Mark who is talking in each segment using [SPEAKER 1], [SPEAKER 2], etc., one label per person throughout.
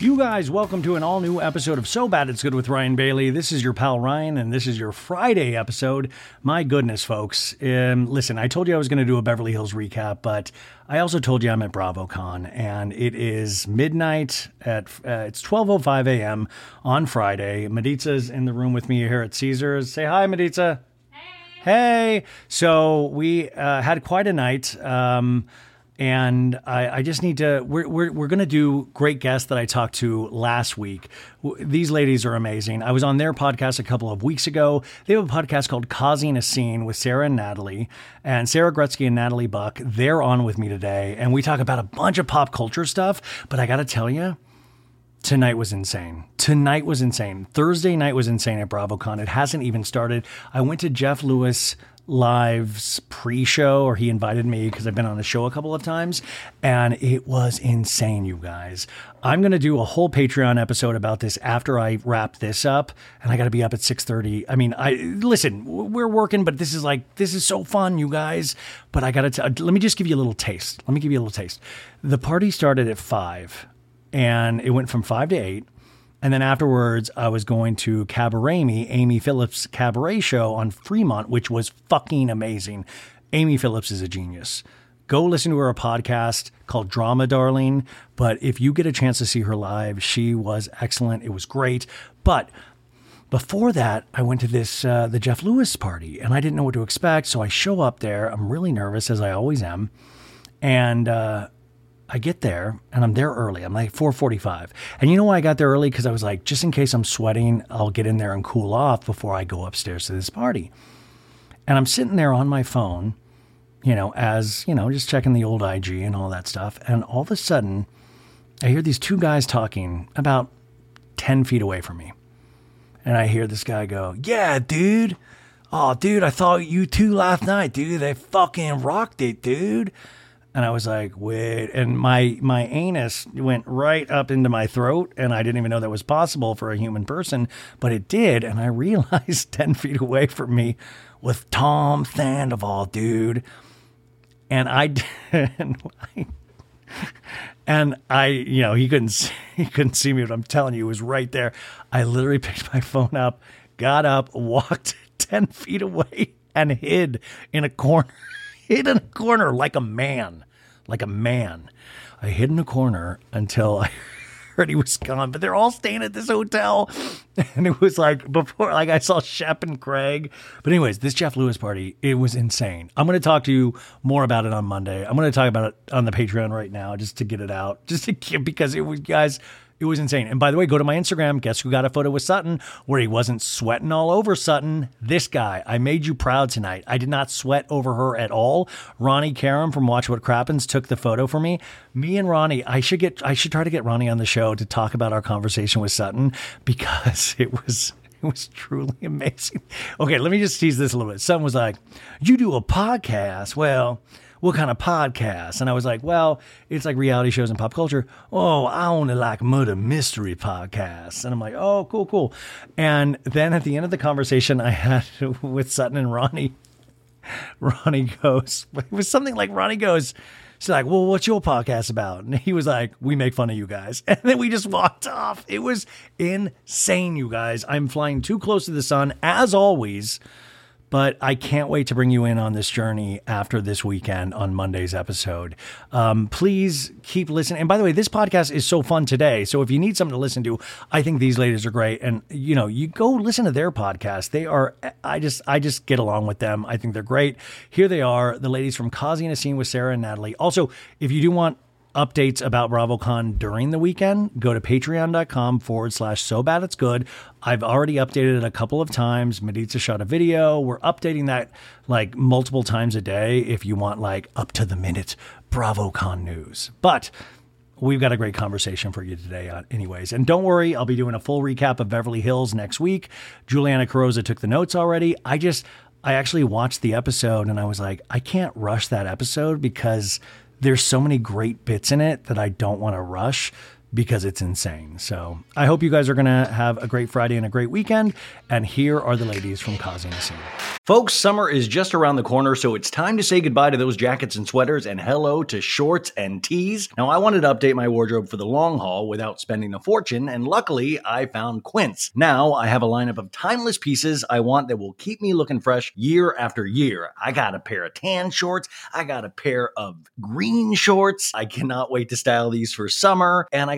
[SPEAKER 1] You guys, welcome to an all new episode of So Bad It's Good with Ryan Bailey. This is your pal Ryan, and this is your Friday episode. My goodness, folks. Um, listen, I told you I was going to do a Beverly Hills recap, but I also told you I'm at BravoCon, and it is midnight at uh, it's 12:05 a.m. on Friday. Maritza's in the room with me here at Caesars. Say hi, Maritza. Hey. Hey. So we uh, had quite a night. Um, and I, I, just need to. We're we're, we're going to do great guests that I talked to last week. These ladies are amazing. I was on their podcast a couple of weeks ago. They have a podcast called "Causing a Scene" with Sara and Natalie, and Sara Gretzky and Natalie Buck. They're on with me today, and we talk about a bunch of pop culture stuff. But I got to tell you. Tonight was insane. Tonight was insane. Thursday night was insane at BravoCon. It hasn't even started. I went to Jeff Lewis Live's pre-show, or he invited me because I've been on the show a couple of times, and it was insane, you guys. I'm gonna do a whole Patreon episode about this after I wrap this up, and I got to be up at 6:30. I mean, I listen, we're working, but this is like this is so fun, you guys. But I got to uh, let me just give you a little taste. Let me give you a little taste. The party started at five, and it went from five to eight. And then afterwards, I was going to Cabaret Me, Amy Phillips' cabaret show on Fremont, which was fucking amazing. Amy Phillips is a genius. Go listen to her podcast called Drama Darling. But if you get a chance to see her live, she was excellent. It was great. But before that, I went to this uh, the Jeff Lewis party, and I didn't know what to expect. So I show up there. I'm really nervous, as I always am, and uh, I get there and I'm there early. I'm like 4:45. And you know why I got there early cuz I was like just in case I'm sweating, I'll get in there and cool off before I go upstairs to this party. And I'm sitting there on my phone, you know, as, you know, just checking the old IG and all that stuff. And all of a sudden, I hear these two guys talking about 10 feet away from me. And I hear this guy go, Yeah, dude. Oh, dude, I thought you two last night, dude. They fucking rocked it, dude and I was like, wait, and my my anus went right up into my throat, and I didn't even know that was possible for a human person, but it did, and I realized ten feet away from me was Tom Sandoval, dude, and I and I, and I, you know, he couldn't see, he couldn't see me, but I'm telling you, he was right there. I literally picked my phone up, got up, walked ten feet away, and hid in a corner hid in a corner like a man, like a man. I hid in a corner until I heard he was gone. But they're all staying at this hotel, and it was like before, like I saw Shep and Craig. But anyways, this Jeff Lewis party, it was insane. I'm going to talk to you more about it on Monday. I'm going to talk about it on the Patreon right now, just to get it out, just to get because it was guys it was insane. And by the way, go to my Instagram. Guess who got a photo with Sutton where he wasn't sweating all over Sutton? This guy. I made you proud tonight. I did not sweat over her at all. Ronnie Karam from Watch What Crappens took the photo for me. Me and Ronnie, I should get I should try to get Ronnie on the show to talk about our conversation with Sutton because it was it was truly amazing. Okay, let me just tease this a little bit. Sutton was like, You do a podcast. Well, what kind of podcast? And I was like, well, it's like reality shows and pop culture. Oh, I only like murder mystery podcasts. And I'm like, oh, cool, cool. And then at the end of the conversation I had with Sutton and Ronnie, Ronnie goes, it was something like Ronnie goes, She's like, well, what's your podcast about? And he was like, we make fun of you guys. And then we just walked off. It was insane, you guys. I'm flying too close to the sun, as always but I can't wait to bring you in on this journey after this weekend on Monday's episode. Um, please keep listening. And by the way, this podcast is so fun today. So if you need something to listen to, I think these ladies are great. And you know, you go listen to their podcast. They are. I just, I just get along with them. I think they're great. Here they are, the ladies from Causing a Scene with Sara and Natalie. Also, if you do want updates about BravoCon during the weekend, go to patreon.com forward slash so bad it's good. I've already updated it a couple of times. Maritza shot a video. We're updating that like multiple times a day if you want like up to the minute BravoCon news. But we've got a great conversation for you today, uh, anyways. And don't worry, I'll be doing a full recap of Beverly Hills next week. Juliana Carosa took the notes already. I just, I actually watched the episode and I was like, I can't rush that episode because there's so many great bits in it that I don't want to rush because it's insane. So I hope you guys are going to have a great Friday and a great weekend. And here are the ladies from Causing a Scene. Folks, summer is just around the corner, so it's time to say goodbye to those jackets and sweaters and hello to shorts and tees. Now, I wanted to update my wardrobe for the long haul without spending a fortune, and luckily, I found Quince. Now, I have a lineup of timeless pieces I want that will keep me looking fresh year after year. I got a pair of tan shorts, I got a pair of green shorts. I cannot wait to style these for summer, and I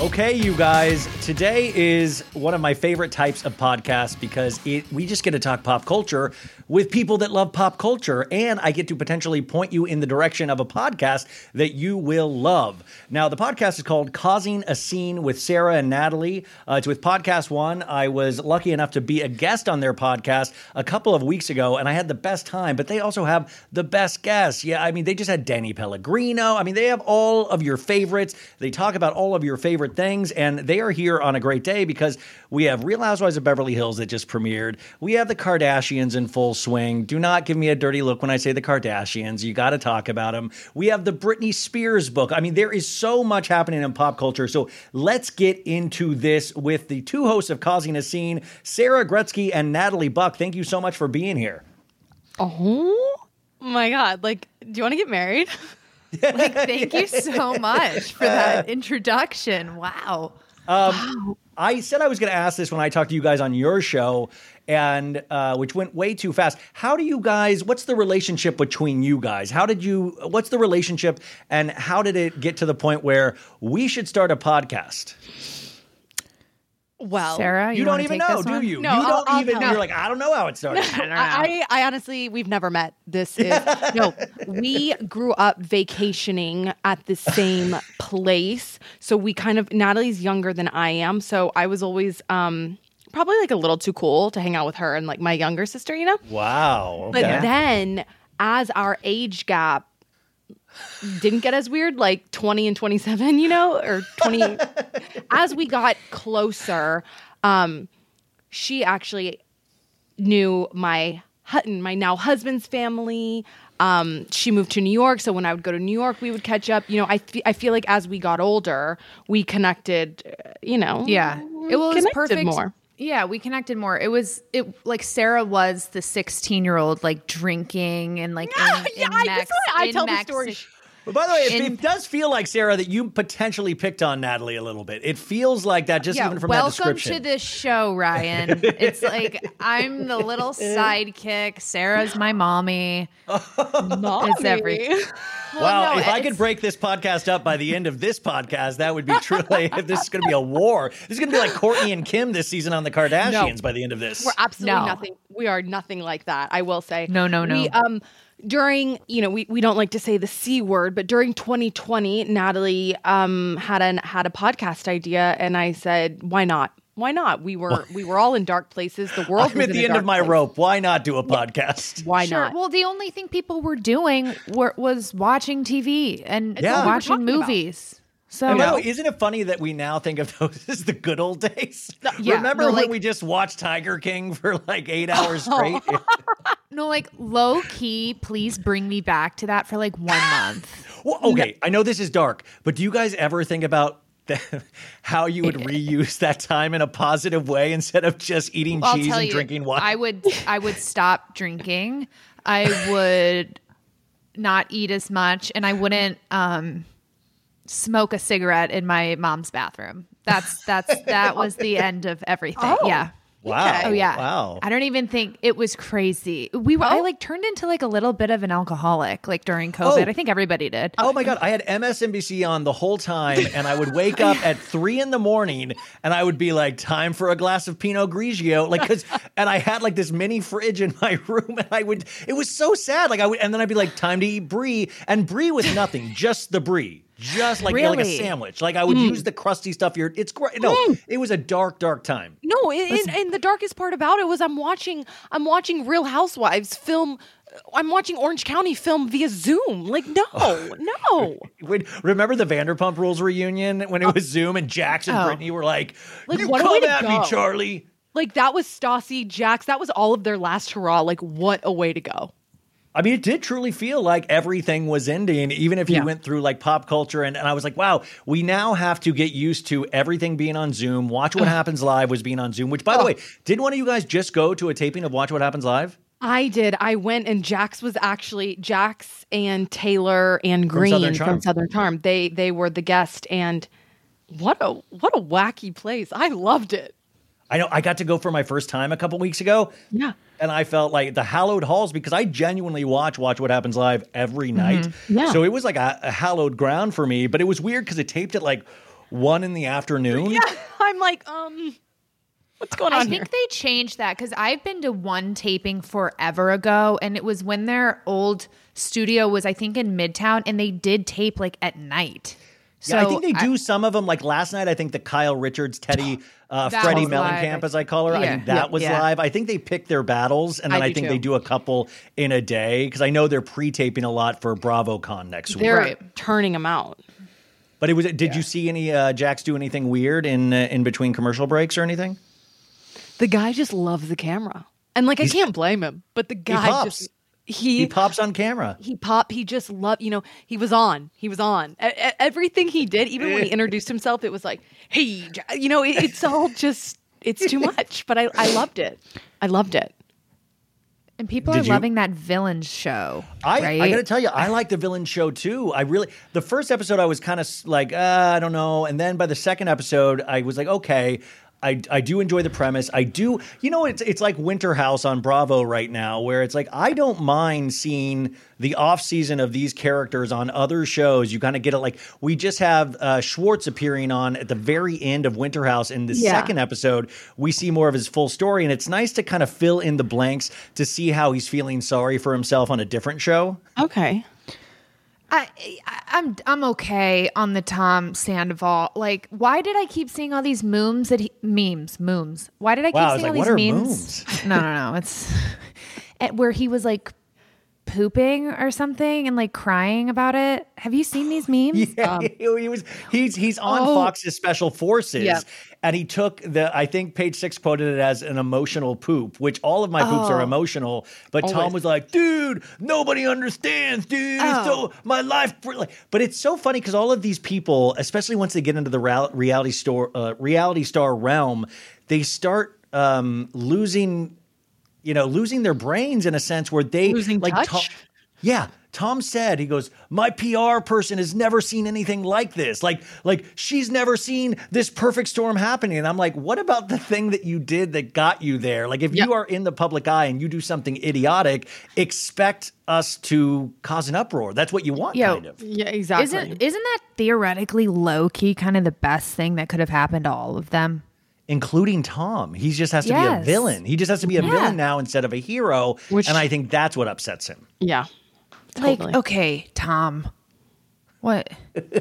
[SPEAKER 1] Okay, you guys, today is one of my favorite types of podcasts because it, we just get to talk pop culture with people that love pop culture, and I get to potentially point you in the direction of a podcast that you will love. Now, the podcast is called Causing a Scene with Sara and Natalie. Uh, it's with Podcast One. I was lucky enough to be a guest on their podcast a couple of weeks ago, and I had the best time, but they also have the best guests. Yeah, I mean, they just had Danny Pellegrino. I mean, they have all of your favorites. They talk about all of your favorite things, and they are here on a great day because we have Real Housewives of Beverly Hills that just premiered. We have the Kardashians in full swing. Do not give me a dirty look when I say the Kardashians. You got to talk about them. We have the Britney Spears book. I mean, there is so much happening in pop culture. So let's get into this with the two hosts of Causing a Scene, Sara Gretzky and Natalie Buck. Thank you so much for being here.
[SPEAKER 2] Oh my God. Like, do you want to get married?
[SPEAKER 3] like, thank you so much for that introduction. Wow.
[SPEAKER 1] Um, wow. I said I was going to ask this when I talked to you guys on your show, and uh, which went way too fast. How do you guys? What's the relationship between you guys? How did you? What's the relationship, and how did it get to the point where we should start a podcast?
[SPEAKER 3] Well,
[SPEAKER 2] Sara,
[SPEAKER 1] you, you don't even know, do you?
[SPEAKER 2] No,
[SPEAKER 1] you don't
[SPEAKER 2] I'll, I'll
[SPEAKER 1] even. You're like, I don't know how it started.
[SPEAKER 2] I, I, I, honestly, we've never met. This is no. We grew up vacationing at the same place, so we kind of. Natalie's younger than I am, so I was always um probably like a little too cool to hang out with her and like my younger sister, you know.
[SPEAKER 1] Wow.
[SPEAKER 2] Okay. But then, as our age gap didn't get as weird, like 20 and 27, you know, or 20. as we got closer, um, she actually knew my Hutton, my now husband's family. Um, she moved to New York, so when I would go to New York, we would catch up. You know, I I feel like as we got older, we connected. Uh, you know,
[SPEAKER 3] yeah, it was perfect.
[SPEAKER 2] More.
[SPEAKER 3] Yeah, we connected more. It was it like Sara was the 16 year old like drinking and like
[SPEAKER 2] yeah, in,
[SPEAKER 3] yeah,
[SPEAKER 2] in
[SPEAKER 3] Mex-
[SPEAKER 2] I
[SPEAKER 3] in
[SPEAKER 2] tell
[SPEAKER 3] Mex-
[SPEAKER 2] the story.
[SPEAKER 1] But by the way, it,
[SPEAKER 3] In-
[SPEAKER 1] it does feel like Sara that you potentially picked on Natalie a little bit. It feels like that just
[SPEAKER 3] yeah,
[SPEAKER 1] even from that
[SPEAKER 3] welcome
[SPEAKER 1] description.
[SPEAKER 3] to this show, Ryan. it's like I'm the little sidekick. Sara's my mommy. It's every-
[SPEAKER 1] Wow,
[SPEAKER 3] no,
[SPEAKER 1] if I could break this podcast up by the end of this podcast, that would be truly. if this is going to be a war, this is going to be like Kourtney and Kim this season on the Kardashians by the end of this.
[SPEAKER 2] We're absolutely
[SPEAKER 3] No.
[SPEAKER 2] nothing. We are nothing like that. I will say.
[SPEAKER 3] No, no, no.
[SPEAKER 2] We, um, during you know we, we don't like to say the c word, but during 2020, Natalie um had an had a podcast idea, and I said, why not? Why not? We were we were all in dark places. The world
[SPEAKER 1] I'm
[SPEAKER 2] was
[SPEAKER 1] at the end of my
[SPEAKER 2] place.
[SPEAKER 1] rope. Why not do a podcast?
[SPEAKER 2] Why
[SPEAKER 3] Sure.
[SPEAKER 2] not?
[SPEAKER 3] Well, the only thing people were doing were, was watching TV and
[SPEAKER 1] Yeah. all we were
[SPEAKER 3] watching
[SPEAKER 2] talking about.
[SPEAKER 3] So
[SPEAKER 1] And isn't it funny that we now think of those as the good old days?
[SPEAKER 3] yeah,
[SPEAKER 1] Remember
[SPEAKER 3] no,
[SPEAKER 1] when
[SPEAKER 3] like-
[SPEAKER 1] we just watched Tiger King for like eight hours straight?
[SPEAKER 3] no, like low key, please bring me back to that for like one month.
[SPEAKER 1] well, okay, I know this is dark, but do you guys ever think about the, how you would reuse that time in a positive way instead of just eating
[SPEAKER 3] I'll
[SPEAKER 1] cheese and
[SPEAKER 3] you,
[SPEAKER 1] drinking wine?
[SPEAKER 3] I would I would stop drinking. I would not eat as much and I wouldn't um smoke a cigarette in my mom's bathroom. That's that's that was the end of everything. Oh, yeah.
[SPEAKER 1] wow.
[SPEAKER 3] Oh yeah.
[SPEAKER 1] Wow.
[SPEAKER 3] I don't even think it was crazy. We were I oh. like turned into like a little bit of an alcoholic like during oh. COVID.
[SPEAKER 1] Oh.
[SPEAKER 3] I think everybody did.
[SPEAKER 1] Oh my god, I had MSNBC on the whole time, and I would wake up at three in the morning, and I would be like, "Time for a glass of Pinot Grigio," like because, and I had like this mini fridge in my room, and I would, it was so sad, like I would, and then I'd be like, "Time to eat brie," and brie with nothing, just the brie. Just like like a sandwich, like I would hmm. use the crusty stuff. Here, it's great. No, hmm. it was a dark, dark time.
[SPEAKER 2] No, it, and, and the darkest part about it was I'm watching I'm watching Real Housewives film. Uh, I'm watching Orange County film via Zoom. Like no, oh. no.
[SPEAKER 1] When, remember the Vanderpump Rules reunion when it oh. was Zoom and Jax and
[SPEAKER 3] Oh.
[SPEAKER 1] Brittany were like,
[SPEAKER 2] Like,
[SPEAKER 1] "You
[SPEAKER 2] what a way
[SPEAKER 1] come at me,
[SPEAKER 2] go."
[SPEAKER 1] Charlie."
[SPEAKER 2] Like that was Stassi, Jax. That was all of their last hurrah. Like what a way to go.
[SPEAKER 1] I mean, it did truly feel like everything was ending, even if you
[SPEAKER 2] Yeah.
[SPEAKER 1] went through like pop culture. And, and I was like, wow, we now have to get used to everything being on Zoom. Watch What uh-huh. Happens Live was being on Zoom, which, by the oh. way, did one of you guys just go to a taping of Watch What Happens Live?
[SPEAKER 2] I did. I went and Jax was actually Jax and Taylor and Green
[SPEAKER 1] Southern
[SPEAKER 2] from Southern Charm. They they were the guest and what a what a wacky place. I loved it.
[SPEAKER 1] I know I got to go for my first time a couple weeks ago.
[SPEAKER 2] Yeah.
[SPEAKER 1] And I felt like the hallowed halls because I genuinely watch Watch What Happens Live every night.
[SPEAKER 2] Yeah.
[SPEAKER 1] So it was like a, a hallowed ground for me, but it was weird because it taped at like one in the afternoon.
[SPEAKER 2] Yeah. I'm like, um what's going on
[SPEAKER 3] I
[SPEAKER 2] here?
[SPEAKER 3] think they changed that because I've been to one taping forever ago, and it was when their old studio was, I think, in Midtown, and they did tape like at night. So
[SPEAKER 1] yeah, I think they do some of them. Like last night, I think the Kyle Richards, Teddy, uh,
[SPEAKER 3] That
[SPEAKER 1] Freddie
[SPEAKER 3] was live.
[SPEAKER 1] As I call her, I think that
[SPEAKER 3] Yeah.
[SPEAKER 1] was
[SPEAKER 3] Yeah.
[SPEAKER 1] live. I think they pick their battles, and then
[SPEAKER 2] I
[SPEAKER 1] I, think
[SPEAKER 2] too.
[SPEAKER 1] they do a couple in a day because I know they're pre-taping a lot for BravoCon next week.
[SPEAKER 2] They're
[SPEAKER 3] Right.
[SPEAKER 2] turning them out.
[SPEAKER 1] But it was. Did you see any uh, Jax do anything weird in uh, in between commercial breaks or anything?
[SPEAKER 2] The guy just loves the camera. And like I can't blame him, but the guy just he
[SPEAKER 1] He pops on camera.
[SPEAKER 2] he pop he just loved you know he was on he was on E- everything he did even when he introduced himself it was like hey you know it, it's all just it's too much but I, I loved it i loved it
[SPEAKER 3] and people
[SPEAKER 1] Did
[SPEAKER 3] are
[SPEAKER 1] you-
[SPEAKER 3] loving that villain show.
[SPEAKER 1] I,
[SPEAKER 3] right?
[SPEAKER 1] I got to tell you, I like the villain show too. I really, the first episode, I was kind of like, uh, I don't know. And then by the second episode, I was like, okay. I, I do enjoy the premise. I do, you know, it's it's like Winter House on Bravo right now, where it's like I don't mind seeing the off season of these characters on other shows. You kind of get it. Like we just have uh, Schwartz appearing on at the very end of Winter House. In the
[SPEAKER 2] Yeah.
[SPEAKER 1] second episode, we see more of his full story, and it's nice to kind of fill in the blanks to see how he's feeling sorry for himself on a different show.
[SPEAKER 2] okay
[SPEAKER 3] I, I I'm I'm okay on the Tom Sandoval. Like, why did I keep seeing all these memes that he memes memes? Why did I keep
[SPEAKER 1] Wow, I
[SPEAKER 3] seeing
[SPEAKER 1] like,
[SPEAKER 3] all these memes?
[SPEAKER 1] memes?
[SPEAKER 3] No, no, no. It's eh, where he was like pooping or something and like crying about it. Have you seen these memes?
[SPEAKER 1] Yeah, he was. He's he's on
[SPEAKER 2] oh.
[SPEAKER 1] Fox's Special Forces,
[SPEAKER 2] Yeah.
[SPEAKER 1] and he took the. I think Page Six quoted it as an emotional poop, which all of my poops are
[SPEAKER 3] Oh.
[SPEAKER 1] emotional. But Tom was like, "Dude, nobody understands, dude. It's so my life." But it's so funny because all of these people, especially once they get into the reality store, uh, reality star realm, they start um, losing, you know, losing their brains in a sense where they
[SPEAKER 2] Losing
[SPEAKER 1] like
[SPEAKER 2] touch?
[SPEAKER 1] Tom- yeah. Tom said, he goes, my PR person has never seen anything like this. Like, like she's never seen this perfect storm happening. And I'm like, what about the thing that you did that got you there? Like, if
[SPEAKER 2] Yep.
[SPEAKER 1] you are in the public eye and you do something idiotic, expect us to cause an uproar. That's what you want,
[SPEAKER 3] Yo,
[SPEAKER 1] kind of.
[SPEAKER 2] Yeah, exactly.
[SPEAKER 3] Isn't isn't that theoretically low key kind of the best thing that could have happened to all of them?
[SPEAKER 1] Including Tom. He just has to be a villain. He just has to be a
[SPEAKER 3] Yeah.
[SPEAKER 1] villain now instead of a hero.
[SPEAKER 2] Which-
[SPEAKER 1] and I think that's what upsets him.
[SPEAKER 2] yeah. Totally.
[SPEAKER 3] Like, okay, Tom, what?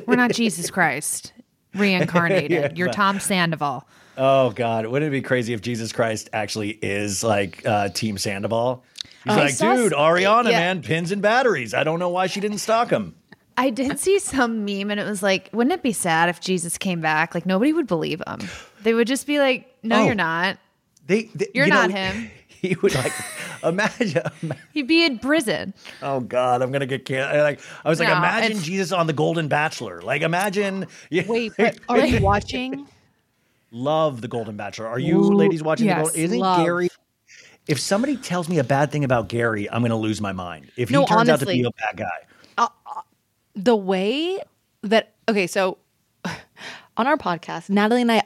[SPEAKER 3] We're not Jesus Christ reincarnated. You're Tom Sandoval.
[SPEAKER 1] Oh God, wouldn't it be crazy if Jesus Christ actually is like uh, Team Sandoval? He's
[SPEAKER 3] I
[SPEAKER 1] like,
[SPEAKER 3] saw
[SPEAKER 1] dude, Ariana,
[SPEAKER 3] yeah.
[SPEAKER 1] man, pins and batteries. I don't know why she didn't stock them.
[SPEAKER 3] I did see some meme and it was like, wouldn't it be sad if Jesus came back? Like nobody would believe him. They would just be like, no,
[SPEAKER 1] Oh.
[SPEAKER 3] you're not.
[SPEAKER 1] They, they-
[SPEAKER 3] You're
[SPEAKER 1] you know,
[SPEAKER 3] not him.
[SPEAKER 1] He would like imagine.
[SPEAKER 3] He'd be in prison.
[SPEAKER 1] Oh God, I'm gonna get can- like. I was like,
[SPEAKER 3] No,
[SPEAKER 1] imagine
[SPEAKER 3] it's-
[SPEAKER 1] Jesus on the Golden Bachelor. Like, imagine. Yeah,
[SPEAKER 2] Wait, but are you watching?
[SPEAKER 1] love the Golden Bachelor. Are you
[SPEAKER 2] Ooh,
[SPEAKER 1] ladies watching
[SPEAKER 3] yes,
[SPEAKER 1] the Golden? Isn't
[SPEAKER 2] love.
[SPEAKER 1] Gary? If somebody tells me a bad thing about Gary, I'm gonna lose my mind. If he
[SPEAKER 2] No,
[SPEAKER 1] turns out to be
[SPEAKER 2] honestly.
[SPEAKER 1] a bad guy, uh, uh,
[SPEAKER 2] the way that okay, so on our podcast, Natalie and I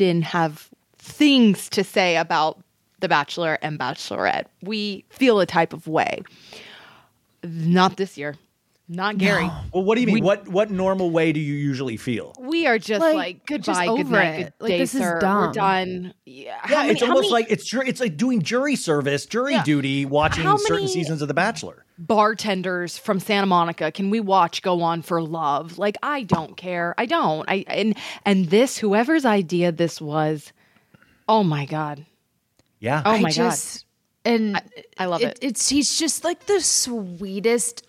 [SPEAKER 2] often have things to say about the Bachelor and Bachelorette. We feel a type of way. Not this year. Not Gary.
[SPEAKER 1] well, what do you mean? what what normal way do you usually feel?
[SPEAKER 2] We are just
[SPEAKER 3] Like,
[SPEAKER 2] like,
[SPEAKER 3] just
[SPEAKER 2] goodbye,
[SPEAKER 3] over
[SPEAKER 2] good night,
[SPEAKER 3] it.
[SPEAKER 2] good
[SPEAKER 3] Like,
[SPEAKER 2] day,
[SPEAKER 3] this is
[SPEAKER 2] sir. We're done. Yeah,
[SPEAKER 1] Yeah,
[SPEAKER 2] many-
[SPEAKER 1] it's almost
[SPEAKER 2] many
[SPEAKER 1] like it's it's like doing jury service, jury
[SPEAKER 2] Yeah.
[SPEAKER 1] duty, watching certain
[SPEAKER 2] many-
[SPEAKER 1] seasons of The Bachelor.
[SPEAKER 2] Bartenders from Santa Monica can we watch go on for love? Like I don't care. I don't. I and and this whoever's idea this was, oh my god.
[SPEAKER 1] Yeah.
[SPEAKER 2] Oh
[SPEAKER 3] I
[SPEAKER 2] my
[SPEAKER 3] god And
[SPEAKER 2] I love it.
[SPEAKER 3] It's he's just like the sweetest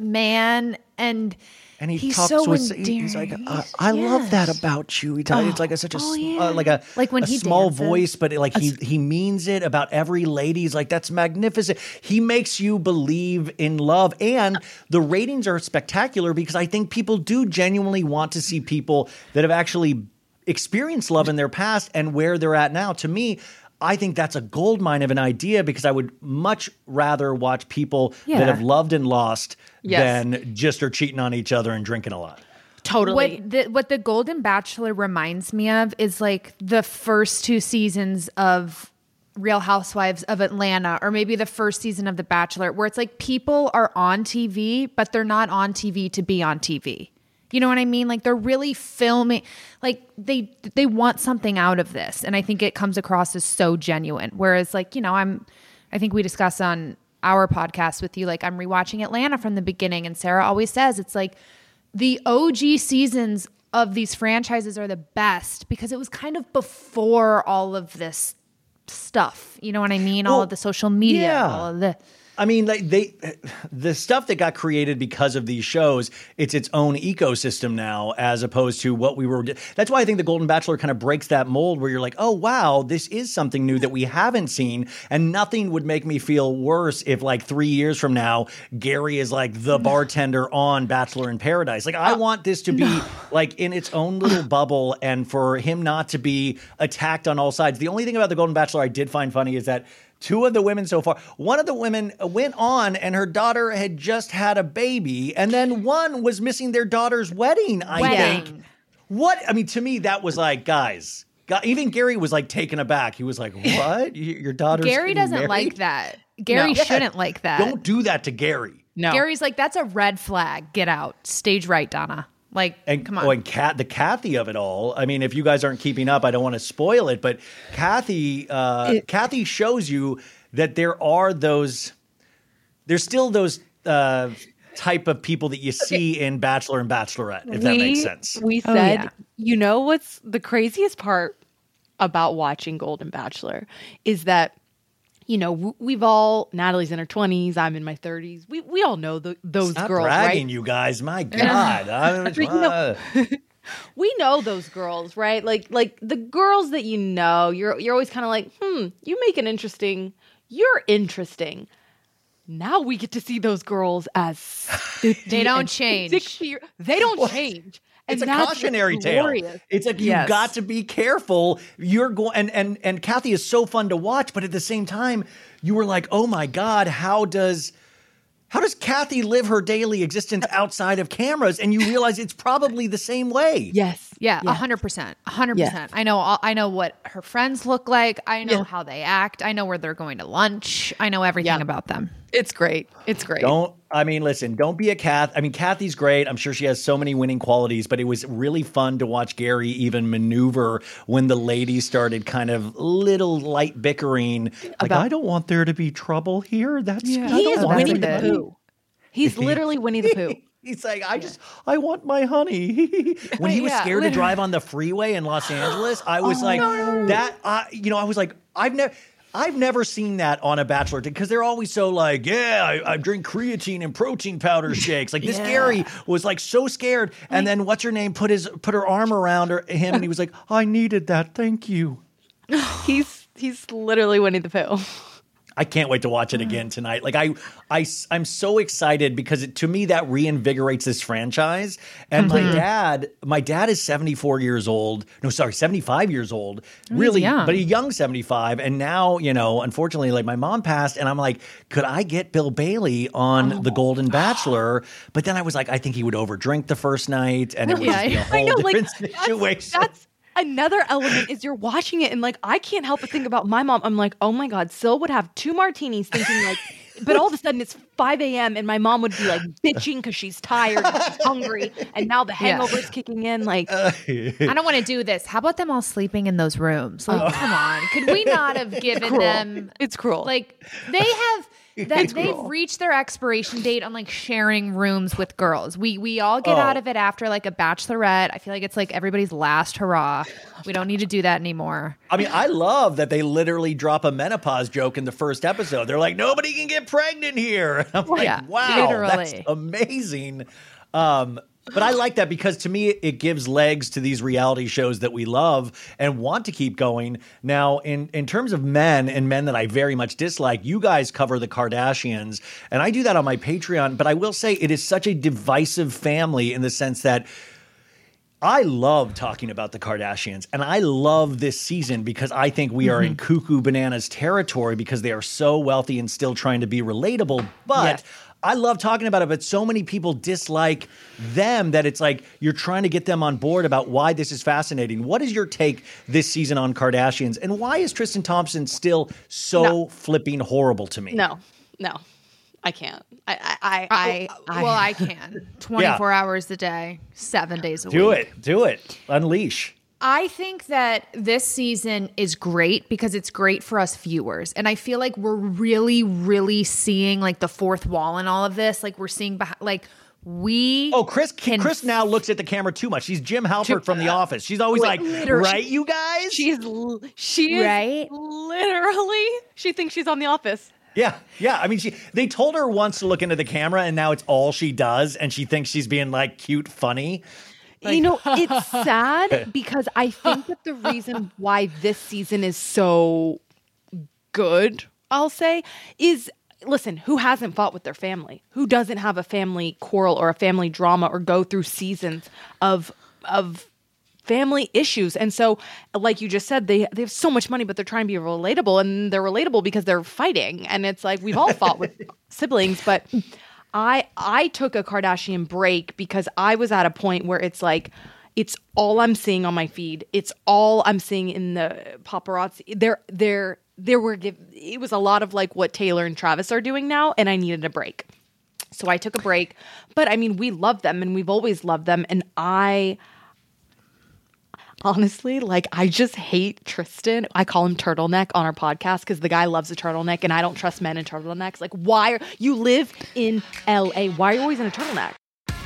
[SPEAKER 3] man, and
[SPEAKER 1] and he
[SPEAKER 3] he's
[SPEAKER 1] talks
[SPEAKER 3] so
[SPEAKER 1] with he's like
[SPEAKER 3] endearing.
[SPEAKER 1] uh, I love that about you. He talks, it's like a, such a
[SPEAKER 3] oh, yeah.
[SPEAKER 1] uh, like a
[SPEAKER 3] Like when
[SPEAKER 1] a
[SPEAKER 3] he
[SPEAKER 1] small
[SPEAKER 3] dances.
[SPEAKER 1] voice, but like he he means it about every lady. He's like that's magnificent. He makes you believe in love, and the ratings are spectacular because I think people do genuinely want to see people that have actually experienced love in their past and where they're at now. To me. I think that's a gold mine of an idea because I would much rather watch people
[SPEAKER 3] Yeah.
[SPEAKER 1] that have loved and lost
[SPEAKER 2] Yes.
[SPEAKER 1] than just are cheating on each other and drinking a lot.
[SPEAKER 2] Totally.
[SPEAKER 3] What the what the Golden Bachelor reminds me of is like the first two seasons of Real Housewives of Atlanta, or maybe the first season of The Bachelor, where it's like people are on TV, but they're not on TV to be on TV. You know what I mean? Like they're really filming, like they they want something out of this, and I think it comes across as so genuine. Whereas, like you know, I'm, I think we discussed on our podcast with you, like I'm rewatching Atlanta from the beginning, and Sara always says it's like the OG seasons of these franchises are the best because it was kind of before all of this stuff. You know what I mean? all of the social media,
[SPEAKER 1] yeah.
[SPEAKER 3] all of the
[SPEAKER 1] I mean, like they, the stuff that got created because of these shows, it's its own ecosystem now, as opposed to what we were. That's why I think the Golden Bachelor kind of breaks that mold, where you're like, oh wow, this is something new that we haven't seen, and nothing would make me feel worse if, like, three years from now, Gary is like the bartender on Bachelor in Paradise. Like, I want this to be like in its own little bubble, and for him not to be attacked on all sides. The only thing about the Golden Bachelor I did find funny is that two of the women so far one of the women went on and her daughter had just had a baby and then one was missing their daughter's wedding i
[SPEAKER 3] Wedding.
[SPEAKER 1] think what i mean to me that was like guys God, even gary was like taken aback he was like what your daughter's
[SPEAKER 3] Gary doesn't
[SPEAKER 1] married?
[SPEAKER 3] like that. Gary
[SPEAKER 1] Yeah.
[SPEAKER 3] shouldn't like that.
[SPEAKER 1] don't do that to gary
[SPEAKER 2] no.
[SPEAKER 3] Gary's like, that's a red flag. Get out. Stage right, Donna. Like,
[SPEAKER 1] and
[SPEAKER 3] come on.
[SPEAKER 1] Oh, and Kat, the Kathy of it all. I mean, if you guys aren't keeping up, I don't want to spoil it, but Kathy, uh, Kathy shows you that there are those. There's still those uh, type of people that you see in Bachelor and Bachelorette, if that makes sense.
[SPEAKER 2] We
[SPEAKER 3] Oh,
[SPEAKER 2] said,
[SPEAKER 3] yeah.
[SPEAKER 2] you know what's the craziest part about watching Golden Bachelor is that, you know, we've all Natalie's in her twenties, I'm in my thirties. We we all know the, those
[SPEAKER 1] Stop
[SPEAKER 2] girls,
[SPEAKER 1] bragging,
[SPEAKER 2] right?
[SPEAKER 1] you guys. My God. I,
[SPEAKER 2] But you know- we know those girls, right? Like like the girls that you know, you're you're always kind of like, hmm, you make an interesting. You're interesting. Now we get to see those girls as
[SPEAKER 3] They don't change.
[SPEAKER 2] 60 year- They don't change.
[SPEAKER 1] It's a cautionary tale. It's like you
[SPEAKER 2] Yes.
[SPEAKER 1] got to be careful. You're going and and and Kathy is so fun to watch, but at the same time, you were like, oh my god, how does how does Kathy live her daily existence outside of cameras? And you realize it's probably the same way.
[SPEAKER 2] Yes.
[SPEAKER 3] Yeah, a
[SPEAKER 2] Yeah.
[SPEAKER 3] hundred percent, a hundred
[SPEAKER 2] Yeah.
[SPEAKER 3] percent. I know. all- I know what her friends look like. I know
[SPEAKER 2] Yeah.
[SPEAKER 3] how they act. I know where they're going to lunch. I know everything
[SPEAKER 2] Yeah.
[SPEAKER 3] about them.
[SPEAKER 2] It's great. It's great.
[SPEAKER 1] Don't I mean listen, don't be a Kath. I mean Kathy's great. I'm sure she has so many winning qualities, but it was really fun to watch Gary even maneuver when the ladies started kind of little light bickering. Like
[SPEAKER 2] About-
[SPEAKER 1] I don't want there to be trouble here. That's I
[SPEAKER 2] He is
[SPEAKER 1] want
[SPEAKER 2] Winnie the Pooh. He's literally Winnie the Pooh.
[SPEAKER 1] He's like, I just, I want my honey. when he was
[SPEAKER 2] Yeah,
[SPEAKER 1] scared to drive on the freeway in Los Angeles, I was
[SPEAKER 2] Oh,
[SPEAKER 1] like, that, uh, you know, I was like, I've never. I've never seen that on a bachelor because they're always so like, yeah, I, I drink creatine and protein powder shakes. Like this Gary was like so scared, and then what's her name put his put her arm around her, him, and he was like, I needed that, thank you.
[SPEAKER 2] He's he's literally Winnie the Pooh.
[SPEAKER 1] I can't wait to watch it mm. again tonight. Like I, I, I'm so excited because it, to me that reinvigorates this franchise. And my mm-hmm. dad, my dad is 74 years old. No, sorry, 75 years old. Really,
[SPEAKER 3] young.
[SPEAKER 1] but a young 75. And now, you know, unfortunately, like my mom passed, and I'm like, could I get Bill Bailey on oh. The Golden Bachelor? But then I was like, I think he would overdrink the first night, and it would be a whole
[SPEAKER 2] know, like
[SPEAKER 1] different
[SPEAKER 2] that's,
[SPEAKER 1] situation.
[SPEAKER 2] that's another element is you're watching it and like I can't help but think about my mom. I'm like, oh my god, Sil would have two martinis, thinking like, but all of a sudden it's 5 a.m. and my mom would be like bitching because she's tired, and she's hungry, and now the
[SPEAKER 3] Yeah.
[SPEAKER 2] hangover's kicking in. Like,
[SPEAKER 3] I don't want to do this. How about them all sleeping in those rooms? Like, oh. come on. Could we not have given
[SPEAKER 2] cruel.
[SPEAKER 3] them
[SPEAKER 2] it's cruel.
[SPEAKER 3] like they have that they've reached their expiration date on like sharing rooms with girls. We we all get
[SPEAKER 1] Oh.
[SPEAKER 3] out of it after like a bachelorette. I feel like it's like everybody's last hurrah. We don't need to do that anymore.
[SPEAKER 1] I mean, I love that they literally drop a menopause joke in the first episode. They're like, nobody can get pregnant here. I'm like,
[SPEAKER 3] Yeah,
[SPEAKER 1] wow, that's
[SPEAKER 3] literally.
[SPEAKER 1] amazing. Um, but I like that because to me, it gives legs to these reality shows that we love and want to keep going. Now, in, in terms of men and men that I very much dislike, you guys cover the Kardashians, and I do that on my Patreon. But I will say it is such a divisive family in the sense that I love talking about the Kardashians, and I love this season because I think we are in mm-hmm. cuckoo bananas territory because they are so wealthy and still trying to be relatable. But
[SPEAKER 2] Yes.
[SPEAKER 1] I love talking about it, but so many people dislike them that it's like you're trying to get them on board about why this is fascinating. What is your take this season on Kardashians, and why is Tristan Thompson still so
[SPEAKER 2] No.
[SPEAKER 1] flipping horrible to me?
[SPEAKER 2] no, no, I can't. I, I, I, uh, I, I
[SPEAKER 3] well, I can. 24 hours a day, 7 days a
[SPEAKER 1] Do
[SPEAKER 3] week.
[SPEAKER 1] Do it, do it, unleash.
[SPEAKER 3] I think that this season is great because it's great for us viewers. And I feel like we're really, really seeing like the fourth wall in all of this. Like we're seeing behind, like we.
[SPEAKER 1] Oh, Kris!
[SPEAKER 3] can
[SPEAKER 1] Kris now looks at the camera too much. She's Jim Halpert from The uh, Office. She's always like,
[SPEAKER 2] literally-
[SPEAKER 1] "Right, you guys."
[SPEAKER 2] she's she
[SPEAKER 3] Right?
[SPEAKER 2] literally. She thinks she's on The Office.
[SPEAKER 1] yeah, yeah. I mean, she. They told her once to look into the camera, and now it's all she does, and she thinks she's being like cute, funny.
[SPEAKER 2] You know, it's sad because I think that the reason why this season is so good, I'll say, is listen, who hasn't fought with their family? Who doesn't have a family quarrel or a family drama or go through seasons of of family issues. And so, like you just said, they they have so much money, but they're trying to be relatable, and they're relatable because they're fighting. And it's like we've all fought with siblings, but I I took a Kardashian break because I was at a point where it's like it's all I'm seeing on my feed. It's all I'm seeing in the paparazzi. There there there were it was a lot of like what Taylor and Travis are doing now, and I needed a break. So I took a break. But I mean, we love them and we've always loved them. And I honestly, like, I just hate Tristan. I call him turtleneck on our podcast because the guy loves a turtleneck and I don't trust men in turtlenecks. Like, why are you live in LA? Why are you always in a turtleneck?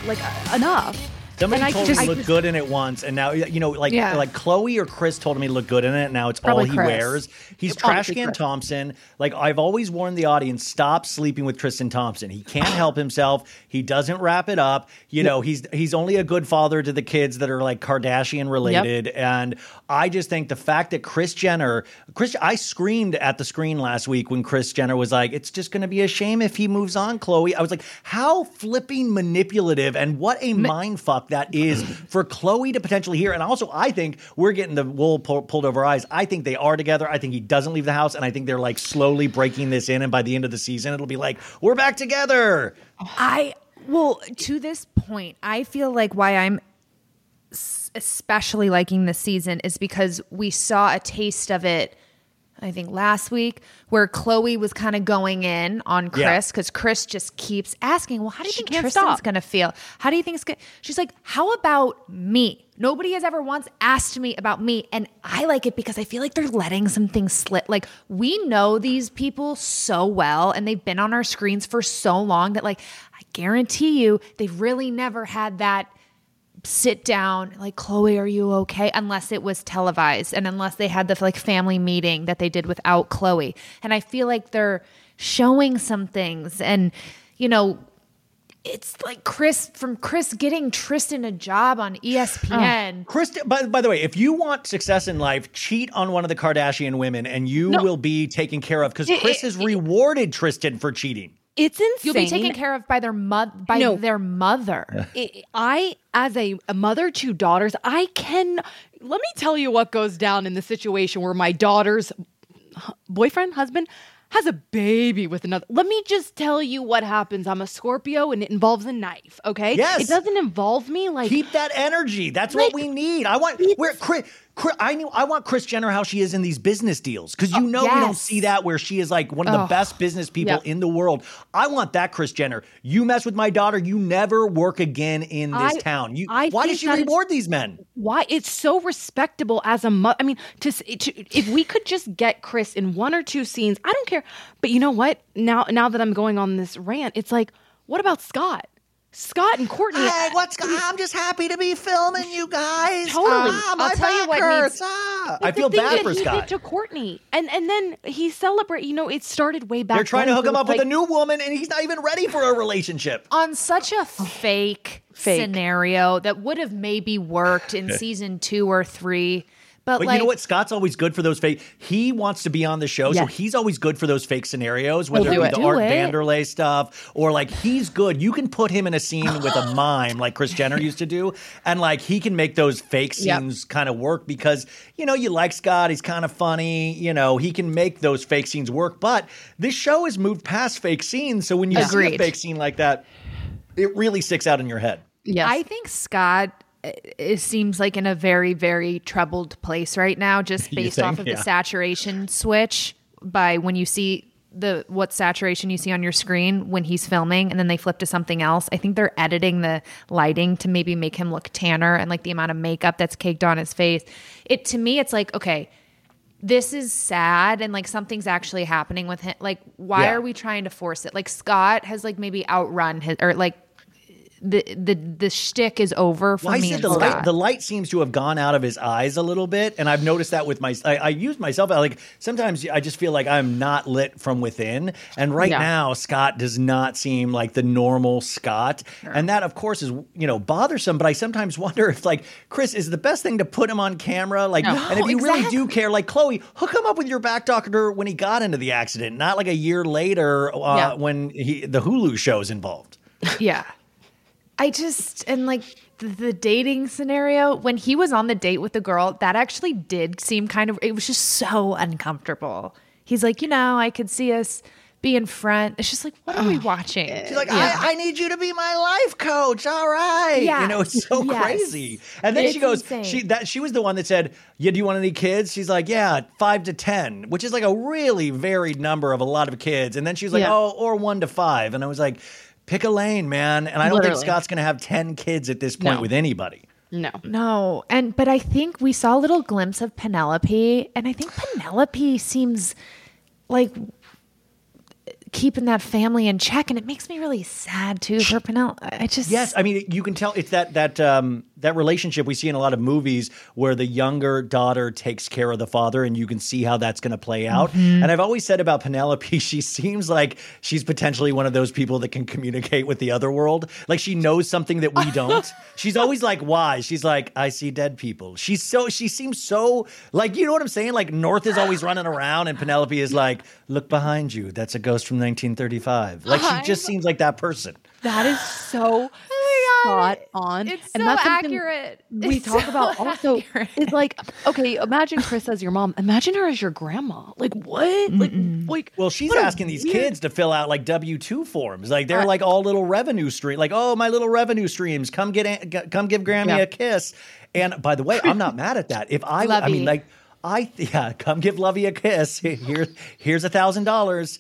[SPEAKER 2] Like, uh, enough.
[SPEAKER 1] Somebody
[SPEAKER 2] And I
[SPEAKER 1] told
[SPEAKER 2] just-
[SPEAKER 1] me to look
[SPEAKER 2] just-
[SPEAKER 1] good in it once, and now you know, like
[SPEAKER 3] Yeah.
[SPEAKER 1] like Khloé or Kris told me to look good in it. Now it's
[SPEAKER 3] Probably
[SPEAKER 1] all he
[SPEAKER 3] Kris.
[SPEAKER 1] wears. He's trash can
[SPEAKER 2] Chris.
[SPEAKER 1] Thompson. Like I've always warned the audience, stop sleeping with Tristan Thompson. He can't help himself. He doesn't wrap it up. You know, he's he's only a good father to the kids that are like Kardashian related. And I just think the fact that Kris Jenner, Kris, I screamed at the screen last week when Kris Jenner was like, "It's just going to be a shame if he moves on." Khloé, I was like, how flipping manipulative and what a mind fuck that is for Khloé to potentially hear. And also, I think we're getting the wool pull, pulled over our eyes. I think they are together. I think he doesn't leave the house, and I think they're like slowly breaking this in. And by the end of the season, it'll be like we're back together.
[SPEAKER 3] I well, to this point, I feel like why I'm especially liking this season is because we saw a taste of it. I think last week where Khloé was kind of going in on Kris because Kris just keeps asking, "Well, how do you
[SPEAKER 2] She
[SPEAKER 3] think Tristan's
[SPEAKER 2] stop.
[SPEAKER 3] going to feel? How do you think it's going?" She's like, "How about me? Nobody has ever once asked me about me, and I like it because I feel like they're letting some things slip. Like we know these people so well, and they've been on our screens for so long that, like, I guarantee you, they've really never had that." Sit down like khloé are you okay? Unless it was televised and unless they had the like family meeting that they did without khloé. And i feel like they're showing some things and you know it's like kris from kris getting tristan a job on espn
[SPEAKER 1] Kris, by, by the way, if you want success in life, cheat on one of the Kardashian women and you will be taken care of because Kris has rewarded Tristan for cheating.
[SPEAKER 2] It's insane.
[SPEAKER 3] you'll be taken care of by their mother by
[SPEAKER 2] No.
[SPEAKER 3] their mother
[SPEAKER 2] I- I, as a, a mother to daughters, I can. Let me tell you what goes down in the situation where my daughter's boyfriend, husband, has a baby with another. Let me just tell you what happens. I'm a Scorpio and it involves a knife, okay?
[SPEAKER 1] Yes.
[SPEAKER 2] It doesn't involve me like.
[SPEAKER 1] Keep that energy. That's what we need. I want we're Kris. I knew. I want Kris Jenner how she is in these business deals because you oh, know we don't see that where she is like one of the best business people
[SPEAKER 2] Yeah.
[SPEAKER 1] in the world. I want that Kris Jenner. You mess with my daughter, you never work again in this
[SPEAKER 2] I-
[SPEAKER 1] town. You,
[SPEAKER 2] I
[SPEAKER 1] why does she reward these men?
[SPEAKER 2] why it's so respectable as a mother. I mean, to, to if we could just get Kris in one or two scenes, I don't care. But you know what? Now, now that I'm going on this rant, it's like, what about Scott? Scott and Kourtney.
[SPEAKER 1] Hey, what's? I'm just happy to be filming you guys.
[SPEAKER 2] Totally.
[SPEAKER 1] Ah, my
[SPEAKER 3] I'll tell you
[SPEAKER 1] back
[SPEAKER 3] what
[SPEAKER 1] hurts.
[SPEAKER 3] needs-
[SPEAKER 1] Ah. I
[SPEAKER 2] the
[SPEAKER 1] feel
[SPEAKER 2] thing
[SPEAKER 1] bad
[SPEAKER 2] that
[SPEAKER 1] for
[SPEAKER 2] he
[SPEAKER 1] Scott.
[SPEAKER 2] Did to Kourtney, and and then he celebrate. You know, it started way back.
[SPEAKER 1] They're trying to hook him up
[SPEAKER 2] it's
[SPEAKER 1] with a new woman, and he's not even ready for a relationship.
[SPEAKER 3] on such a fake,
[SPEAKER 2] Fake.
[SPEAKER 3] scenario that would have maybe worked in season two or three but,
[SPEAKER 1] But
[SPEAKER 3] like
[SPEAKER 1] you know what? Scott's always good for those fake. He wants to be on the show, so he's always good for those fake scenarios, whether
[SPEAKER 2] do
[SPEAKER 1] it be
[SPEAKER 2] it.
[SPEAKER 1] the
[SPEAKER 3] Do
[SPEAKER 1] Art
[SPEAKER 3] it.
[SPEAKER 1] Vanderlei stuff or like he's good. You can put him in a scene with a mime like Kris Jenner used to do, and like he can make those fake
[SPEAKER 2] Yep.
[SPEAKER 1] scenes kind of work because you know you like Scott. He's kind of funny. You know he can make those fake scenes work. But this show has moved past fake scenes, so when you see a fake scene like that, it really sticks out in your head.
[SPEAKER 2] Yes.
[SPEAKER 3] I think Scott it seems like in a very very troubled place right now just based
[SPEAKER 1] think?
[SPEAKER 3] off of
[SPEAKER 1] Yeah.
[SPEAKER 3] the saturation switch by when you see the what saturation you see on your screen when he's filming and then they flip to something else. I think they're editing the lighting to maybe make him look tanner and like the amount of makeup that's caked on his face. It to me it's like okay, this is sad and like something's actually happening with him. Like why
[SPEAKER 1] Yeah.
[SPEAKER 3] are we trying to force it? Like Scott has like maybe outrun his or like the the the shtick is over for
[SPEAKER 1] Well, I
[SPEAKER 3] me
[SPEAKER 1] the light, the light seems to have gone out of his eyes a little bit, and I've noticed that with my. I, I use myself like sometimes I just feel like I'm not lit from within, and right
[SPEAKER 2] Yeah.
[SPEAKER 1] now Scott does not seem like the normal Scott, and that of course is you know bothersome. But I sometimes wonder if like Kris is the best thing to put him on camera, like, and if you really do care, like Khloé, hook him up with your back doctor when he got into the accident, not like a year later uh,
[SPEAKER 2] Yeah.
[SPEAKER 1] when he the Hulu show's involved.
[SPEAKER 3] yeah. I just and like the, the dating scenario when he was on the date with the girl, that actually did seem kind of it was just so uncomfortable. He's like, you know, I could see us be in front. It's just like, what are we watching?
[SPEAKER 1] She's like, I, I need you to be my life coach. All right.
[SPEAKER 3] Yeah.
[SPEAKER 1] You know, it's so
[SPEAKER 3] Yes.
[SPEAKER 1] crazy. And then
[SPEAKER 3] It's
[SPEAKER 1] she goes,
[SPEAKER 3] insane.
[SPEAKER 1] she that she was the one that said, Yeah, do you want any kids? She's like, Yeah, five to ten, which is like a really varied number of a lot of kids. And then she's like,
[SPEAKER 2] Yeah.
[SPEAKER 1] Oh, or one to five. And I was like, pick a lane, man. And I don't
[SPEAKER 2] Literally.
[SPEAKER 1] think Scott's gonna have ten kids at this point
[SPEAKER 2] No.
[SPEAKER 1] with anybody.
[SPEAKER 2] no.
[SPEAKER 3] No. And but I think we saw a little glimpse of Penelope, and I think Penelope seems like keeping that family in check, and it makes me really sad too for Penelope. I just
[SPEAKER 1] Yes, I mean you can tell it's that that um, that relationship we see in a lot of movies where the younger daughter takes care of the father, and you can see how that's going to play out.
[SPEAKER 3] Mm-hmm.
[SPEAKER 1] And I've always said about Penelope, she seems like she's potentially one of those people that can communicate with the other world. Like she knows something that we don't. she's always like wise. She's like I see dead people. She's so she seems so like you know what I'm saying. Like North is always running around, and Penelope is like, look behind you. That's a ghost from 1935. Like she just seems like that person.
[SPEAKER 2] That is so.
[SPEAKER 3] Oh
[SPEAKER 2] spot on.
[SPEAKER 3] It's
[SPEAKER 2] and
[SPEAKER 3] so
[SPEAKER 2] that's
[SPEAKER 3] accurate.
[SPEAKER 2] We
[SPEAKER 3] It's
[SPEAKER 2] talk
[SPEAKER 3] so
[SPEAKER 2] about also.
[SPEAKER 3] accurate.
[SPEAKER 2] It's like okay, imagine Kris as your mom. Imagine her as your grandma. Like what? Like like.
[SPEAKER 1] Well, she's asking these
[SPEAKER 2] weird-
[SPEAKER 1] kids to fill out like W two forms. Like they're
[SPEAKER 2] Uh,
[SPEAKER 1] like all little revenue stream. Like, oh, my little revenue streams. Come get, a- g- come give Grammy
[SPEAKER 2] Yeah.
[SPEAKER 1] a kiss. And by the way, I'm not mad at that. If I, I mean, like, I yeah, come give Lovey a kiss. Here, here's a thousand dollars.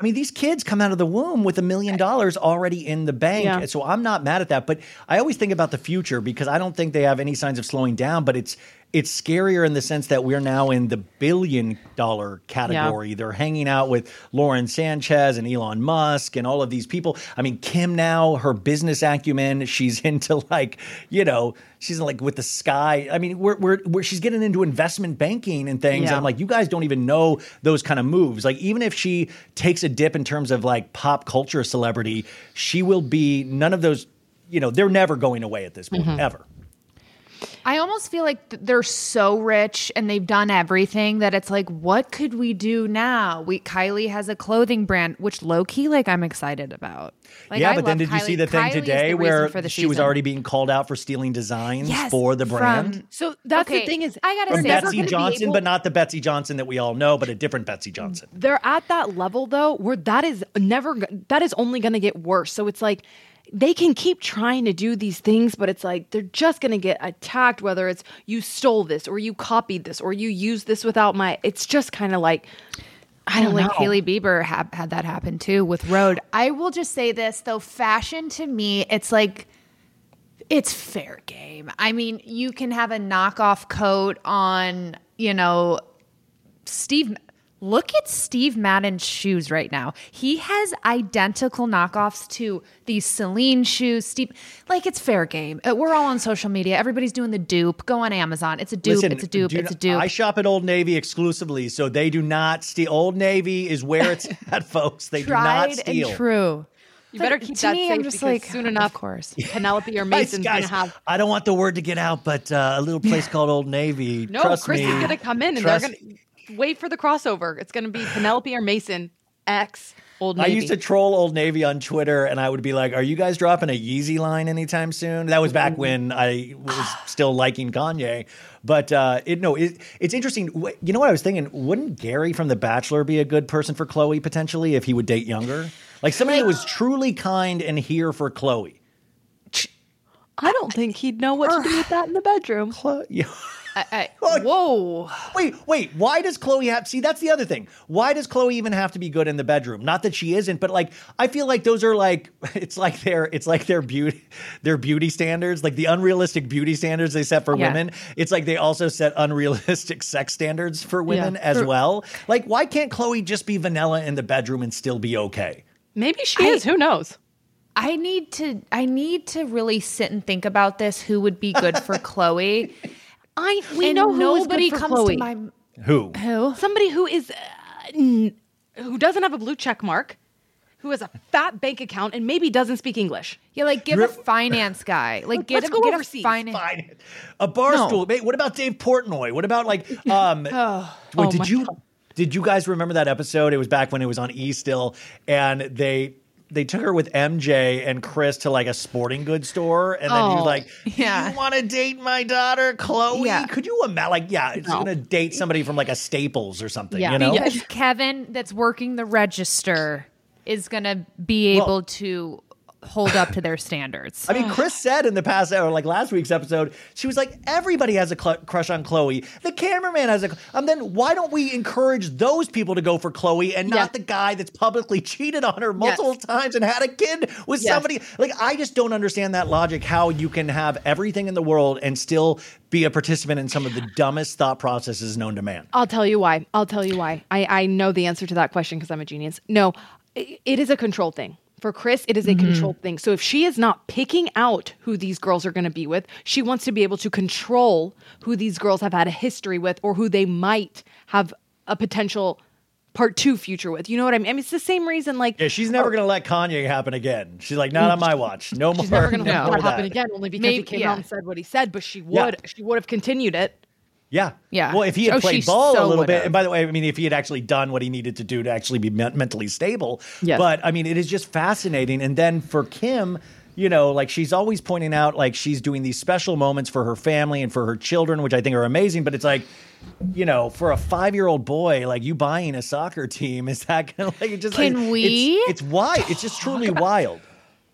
[SPEAKER 1] I mean, these kids come out of the womb with a million dollars already in the bank.
[SPEAKER 2] Yeah.
[SPEAKER 1] So I'm not mad at that. But I always think about the future because I don't think they have any signs of slowing down. But it's it's scarier in the sense that we're now in the billion dollar category. They're hanging out with Lauren Sanchez and Elon Musk and all of these people. I mean, Kim now, her business acumen, she's into like, you know, she's like with the sky. I mean, we're, we're, we're she's getting into investment banking and things. And I'm like, you guys don't even know those kind of moves. Like, even if she takes a dip in terms of like pop culture celebrity, she will be none of those, you know, they're never going away at this point, mm-hmm. ever.
[SPEAKER 3] I almost feel like th- they're so rich and they've done everything that it's like, what could we do now? We Kylie has a clothing brand, which low key, like I'm excited about. Like,
[SPEAKER 1] yeah,
[SPEAKER 3] I
[SPEAKER 1] but then
[SPEAKER 3] love
[SPEAKER 1] did you see the thing
[SPEAKER 3] Kylie
[SPEAKER 1] today
[SPEAKER 3] the
[SPEAKER 1] where
[SPEAKER 3] for the
[SPEAKER 1] she was already being called out for stealing designs
[SPEAKER 3] Yes,
[SPEAKER 1] for the brand?
[SPEAKER 3] from-
[SPEAKER 2] So that's
[SPEAKER 3] Okay,
[SPEAKER 2] the thing is
[SPEAKER 3] I gotta
[SPEAKER 1] from
[SPEAKER 3] say,
[SPEAKER 2] Betsey
[SPEAKER 1] Johnson,
[SPEAKER 2] able-
[SPEAKER 1] but not the Betsey Johnson that we all know, but a different Betsey Johnson.
[SPEAKER 2] they're at that level though where that is never that is only going to get worse so it's like they can keep trying to do these things but it's like they're just going to get attacked whether it's you stole this or you copied this or you used this without my it's just kind of like i don't
[SPEAKER 3] like
[SPEAKER 2] know
[SPEAKER 3] Hailey Bieber ha- had that happen too with Rhode. I will just say this though, fashion to me, it's like it's fair game. I mean, you can have a knockoff coat on, you know, Steve. Look at Steve Madden's shoes right now. He has identical knockoffs to these Celine shoes. Steve, like it's fair game. Uh, We're all on social media. Everybody's doing the dupe. Go on Amazon. It's a dupe.
[SPEAKER 1] Listen,
[SPEAKER 3] it's a dupe.
[SPEAKER 1] do
[SPEAKER 3] It's a dupe.
[SPEAKER 1] I shop at Old Navy exclusively, so they do not steal. Old Navy is where it's at, folks. They do not steal.
[SPEAKER 3] and true.
[SPEAKER 2] you better
[SPEAKER 3] But
[SPEAKER 2] keep
[SPEAKER 3] to
[SPEAKER 2] that
[SPEAKER 3] me,
[SPEAKER 2] safe
[SPEAKER 3] I'm just
[SPEAKER 2] because
[SPEAKER 3] like,
[SPEAKER 2] soon enough
[SPEAKER 3] of course.
[SPEAKER 2] penelope or
[SPEAKER 1] Guys,
[SPEAKER 2] mason's gonna have
[SPEAKER 1] I don't want the word to get out, but uh, a little place called Old Navy.
[SPEAKER 2] no
[SPEAKER 1] trust
[SPEAKER 2] kris
[SPEAKER 1] me,
[SPEAKER 2] is going to come in and
[SPEAKER 1] Trust-
[SPEAKER 2] they're going to wait for the crossover it's going to be penelope or mason x old
[SPEAKER 1] I used to troll Old Navy on Twitter, and I would be like, "Are you guys dropping a Yeezy line anytime soon?" That was back when I was still liking Kanye. But uh, it no, it, it's interesting. You know what I was thinking? Wouldn't Gary from The Bachelor be a good person for Khloé potentially if he would date younger, like somebody that was truly kind and here for Khloé?
[SPEAKER 2] I don't think he'd know what to do with that in the bedroom.
[SPEAKER 1] Khloé, yeah.
[SPEAKER 3] I- whoa.
[SPEAKER 1] Wait, wait. Why does Khloé have? See, that's the other thing. Why does Khloé even have to be good in the bedroom? Not that she isn't, but like I feel like those are like it's like their it's like their beauty their beauty standards, like the unrealistic beauty standards they set for
[SPEAKER 3] Yeah.
[SPEAKER 1] women. It's like they also set unrealistic sex standards for women as
[SPEAKER 2] For-
[SPEAKER 1] well. Like, why can't Khloé just be vanilla in the bedroom and still be okay?
[SPEAKER 2] Maybe she is. Who knows?
[SPEAKER 3] I need to I need to really sit and think about this who would be good for Khloé.
[SPEAKER 2] I we
[SPEAKER 3] and
[SPEAKER 2] know who is
[SPEAKER 3] nobody
[SPEAKER 2] good for
[SPEAKER 3] comes
[SPEAKER 2] Khloé.
[SPEAKER 3] to my
[SPEAKER 1] Who?
[SPEAKER 3] who?
[SPEAKER 2] somebody who is uh, n- who doesn't have a blue check mark, who has a fat bank account and maybe doesn't speak English.
[SPEAKER 3] Yeah, like give a finance guy. Like get
[SPEAKER 2] Let's
[SPEAKER 3] a
[SPEAKER 2] go
[SPEAKER 3] get
[SPEAKER 2] overseas.
[SPEAKER 3] a finance
[SPEAKER 1] Fine. A bar
[SPEAKER 3] No.
[SPEAKER 1] stool. Wait, what about Dave Portnoy? What about like um wait,
[SPEAKER 2] Oh
[SPEAKER 1] did you
[SPEAKER 2] God.
[SPEAKER 1] did you guys remember that episode? It was back when it was on E still and they they took her with MJ and Kris to like a sporting goods store, and then he was
[SPEAKER 2] Oh,
[SPEAKER 1] like,
[SPEAKER 3] yeah.
[SPEAKER 1] "You want to date my daughter, Khloé?
[SPEAKER 3] Yeah.
[SPEAKER 1] Could you imagine? Like, yeah, it's
[SPEAKER 2] No.
[SPEAKER 1] gonna date somebody from like a Staples or something,
[SPEAKER 2] Yeah.
[SPEAKER 1] you know?
[SPEAKER 3] because Kevin that's working the register is gonna be
[SPEAKER 1] Well-
[SPEAKER 3] able to hold up to their standards.
[SPEAKER 1] I mean, Kris said in the past, or like last week's episode, she was like, everybody has a cl- crush on Khloé. The cameraman has a. Um, then why don't we encourage those people to go for Khloé and not
[SPEAKER 2] Yeah.
[SPEAKER 1] the guy that's publicly cheated on her multiple times and had a kid with
[SPEAKER 2] Yes.
[SPEAKER 1] somebody? Like, I just don't understand that logic. How you can have everything in the world and still be a participant in some of the dumbest thought processes known to man.
[SPEAKER 2] I'll tell you why. I'll tell you why. I, I know the answer to that question because I'm a genius. No, it is a control thing. For Kris, it is a mm-hmm. controlled thing. So if she is not picking out who these girls are going to be with, she wants to be able to control who these girls have had a history with or who they might have a potential part two future with. You know what I mean? I mean, it's the same reason, like,
[SPEAKER 1] Yeah, she's never uh, going to let Kanye happen again. She's like, not on my watch. No more.
[SPEAKER 2] she's never going to let
[SPEAKER 1] more
[SPEAKER 2] that happen again only because
[SPEAKER 3] Maybe-
[SPEAKER 2] he came
[SPEAKER 3] yeah.
[SPEAKER 2] out and said what he said, but she would,
[SPEAKER 1] Yeah.
[SPEAKER 2] she would have continued it.
[SPEAKER 1] Yeah.
[SPEAKER 3] Yeah.
[SPEAKER 1] Well, if he had
[SPEAKER 3] Oh,
[SPEAKER 1] played ball a little bit, and by the way, I mean, if he had actually done what he needed to do to actually be men- mentally stable.
[SPEAKER 2] Yes.
[SPEAKER 1] But I mean, it is just fascinating. And then for Kim, you know, like she's always pointing out like she's doing these special moments for her family and for her children, which I think are amazing. But it's like, you know, for a five year old boy, like you buying a soccer team, is that gonna like it just
[SPEAKER 3] Can
[SPEAKER 1] like,
[SPEAKER 3] we
[SPEAKER 1] It's, it's wild. It's just truly wild.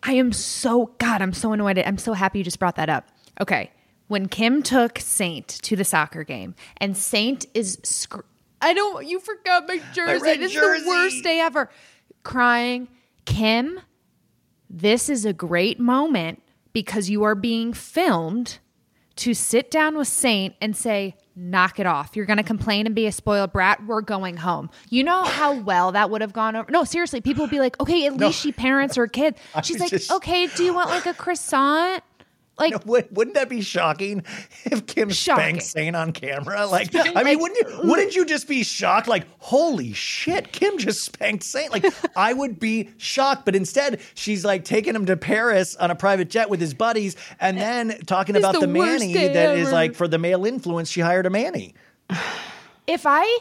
[SPEAKER 3] I am so God, I'm so annoyed. I'm so happy you just brought that up. Okay. When Kim took Saint to the soccer game and Saint is scr- I don't you forgot my jersey.
[SPEAKER 1] red
[SPEAKER 3] This is
[SPEAKER 1] jersey.
[SPEAKER 3] the worst day ever. Crying. Kim, this is a great moment because you are being filmed to sit down with Saint and say, knock it off. You're going to complain and be a spoiled brat. We're going home. You know how well that would have gone over? No, seriously, people would be like, okay, at least she parents her kid. She's
[SPEAKER 1] was
[SPEAKER 3] like,
[SPEAKER 1] just-
[SPEAKER 3] okay, do you want like a croissant? Like,
[SPEAKER 1] Would, wouldn't that be shocking if Kim
[SPEAKER 3] Shocking.
[SPEAKER 1] spanked Saint on camera? Like, I mean, wouldn't you, wouldn't you just be shocked? Like, holy shit, Kim just spanked Saint. Like, I would be shocked, but instead she's like taking him to Paris on a private jet with his buddies, and then talking
[SPEAKER 3] It's
[SPEAKER 1] about
[SPEAKER 3] the
[SPEAKER 1] the, Manny that is
[SPEAKER 3] ever.
[SPEAKER 1] like for the male influence. She hired a Manny.
[SPEAKER 3] if I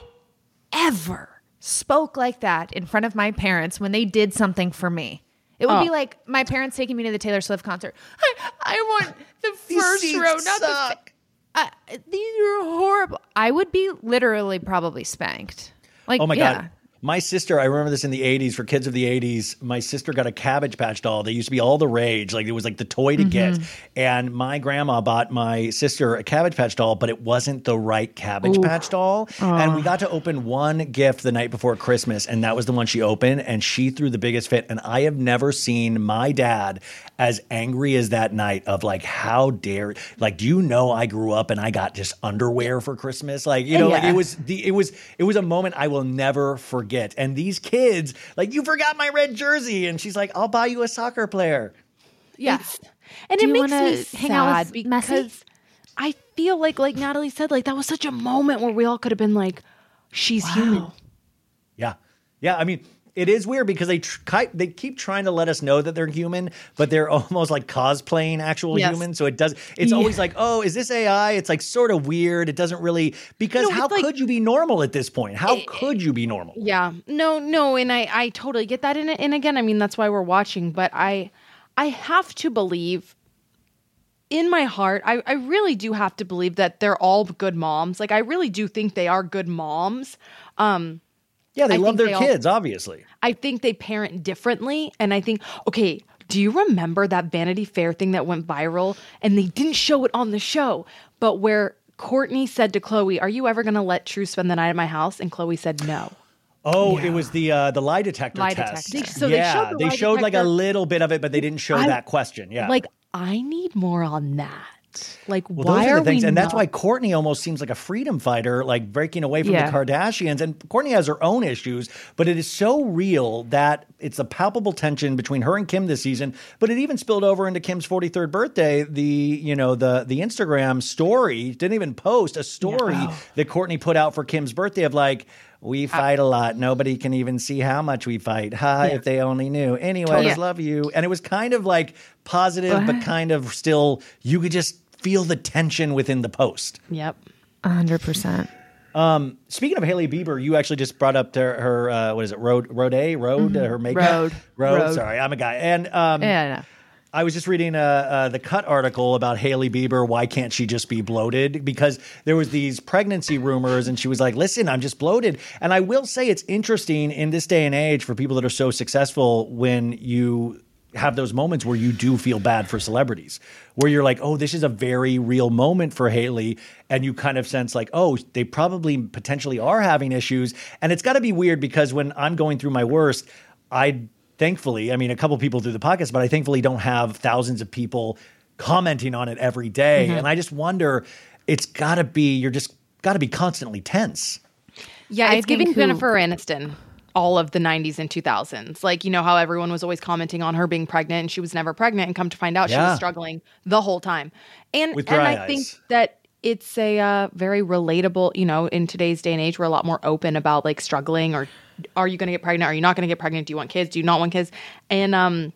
[SPEAKER 3] ever spoke like that in front of my parents when they did something for me, it would be like my parents taking me to the Taylor Swift concert. I, I want the first
[SPEAKER 1] seats
[SPEAKER 3] row, not the.
[SPEAKER 1] suck.
[SPEAKER 3] Uh, these are horrible. I would be literally probably spanked. Like,
[SPEAKER 1] Oh my
[SPEAKER 3] yeah.
[SPEAKER 1] god. My sister, I remember this in the 80s for kids of the 80s. My sister got a Cabbage Patch doll. They used to be all the rage. Like it was like the toy to get. Mm-hmm. And my grandma bought my sister a Cabbage Patch doll, but it wasn't the right Cabbage Patch doll. And we got to open one gift the night before Christmas, and that was the one she opened. And she threw the biggest fit. And I have never seen my dad as angry as that night of like, how dare like, do you know I grew up and I got just underwear for Christmas? Like, you know, like it was the it was it was a moment I will never forget. And these kids, like, you forgot my red jersey, and she's like, "I'll buy you a soccer player."
[SPEAKER 3] Yeah.
[SPEAKER 2] And it makes me
[SPEAKER 3] hang out
[SPEAKER 2] sad
[SPEAKER 3] with Messi?
[SPEAKER 2] because I feel like, like Natalie said, like that was such a moment where we all could have been like, she's human.
[SPEAKER 1] Yeah, yeah. I mean, it is weird because they they keep trying to let us know that they're human, but they're almost like cosplaying actual
[SPEAKER 2] Yes.
[SPEAKER 1] humans. So it does. It's always like, oh, is this AI? It's like sort of weird. It doesn't really because
[SPEAKER 2] No,
[SPEAKER 1] how
[SPEAKER 2] like-
[SPEAKER 1] could you be normal at this point? How could you be normal?
[SPEAKER 2] Yeah. No, no, and I I totally get that. And and again, I mean that's why we're watching, but I I have to believe in my heart, I, I really do have to believe that they're all good moms. Like I really do think they are good moms. Um
[SPEAKER 1] Yeah, they
[SPEAKER 2] I
[SPEAKER 1] love their
[SPEAKER 2] they all-
[SPEAKER 1] kids, obviously.
[SPEAKER 2] I think they parent differently. And I think, okay, do you remember that Vanity Fair thing that went viral? And they didn't show it on the show, but where Kourtney said to Khloé, Are you ever going to let True spend the night at my house? And Khloé said no.
[SPEAKER 1] Oh, it was the uh, the lie detector
[SPEAKER 3] Lie
[SPEAKER 1] test.
[SPEAKER 3] detector.
[SPEAKER 2] So they
[SPEAKER 1] yeah,
[SPEAKER 2] showed the
[SPEAKER 1] they showed like a little bit of it, but they didn't show
[SPEAKER 2] I-
[SPEAKER 1] that question. Yeah,
[SPEAKER 2] Like, I need more on that. Like,
[SPEAKER 1] Well,
[SPEAKER 2] why
[SPEAKER 1] are
[SPEAKER 2] are
[SPEAKER 1] the things,
[SPEAKER 2] we
[SPEAKER 1] and that's
[SPEAKER 2] not-
[SPEAKER 1] why Kourtney almost seems like a freedom fighter, like breaking away from
[SPEAKER 3] Yeah.
[SPEAKER 1] the Kardashians. And Kourtney has her own issues, but it is so real that it's a palpable tension between her and Kim this season. But it even spilled over into Kim's 43rd birthday. The you know the the Instagram story didn't even post a story that Kourtney put out for Kim's birthday of like. We fight a lot. Nobody can even see how much we fight. Ha, if they only knew. Anyways,
[SPEAKER 3] Yeah.
[SPEAKER 1] love you. And it was kind of like positive, but kind of still, you could just feel the tension within the post.
[SPEAKER 2] Yep.
[SPEAKER 3] hundred percent.
[SPEAKER 1] Speaking of Hailey Bieber, you actually just brought up to her, uh, what is it, Rhode, Rhode A, Rhode, uh, her makeup?
[SPEAKER 3] Rhode.
[SPEAKER 1] Rhode.
[SPEAKER 3] Rhode.
[SPEAKER 1] Sorry, I'm a guy. And um,
[SPEAKER 3] Yeah, no.
[SPEAKER 1] I was just reading uh, uh, the Cut article about Hailey Bieber. Why can't she just be bloated? Because there was these pregnancy rumors, and she was like, "Listen, I'm just bloated." And I will say it's interesting in this day and age for people that are so successful when you have those moments where you do feel bad for celebrities, where you're like, "Oh, this is a very real moment for Hailey," and you kind of sense like, "Oh, they probably potentially are having issues." And it's got to be weird because when I'm going through my worst, I thankfully, I mean, a couple people do the podcast, but I thankfully don't have thousands of people commenting on it every day.
[SPEAKER 2] Mm-hmm.
[SPEAKER 1] And I just wonder, it's got to be, you're just got to be constantly tense.
[SPEAKER 2] Yeah,
[SPEAKER 3] I
[SPEAKER 2] it's giving
[SPEAKER 3] who-
[SPEAKER 2] Jennifer Aniston all of the 90s and 2000s. Like, you know how everyone was always commenting on her being pregnant and she was never pregnant and come to find out she was struggling the whole time. And and I think that it's a uh, very relatable, you know, in today's day and age, we're a lot more open about like struggling or are you going to get pregnant? Are you not going to get pregnant? Do you want kids? Do you not want kids? And um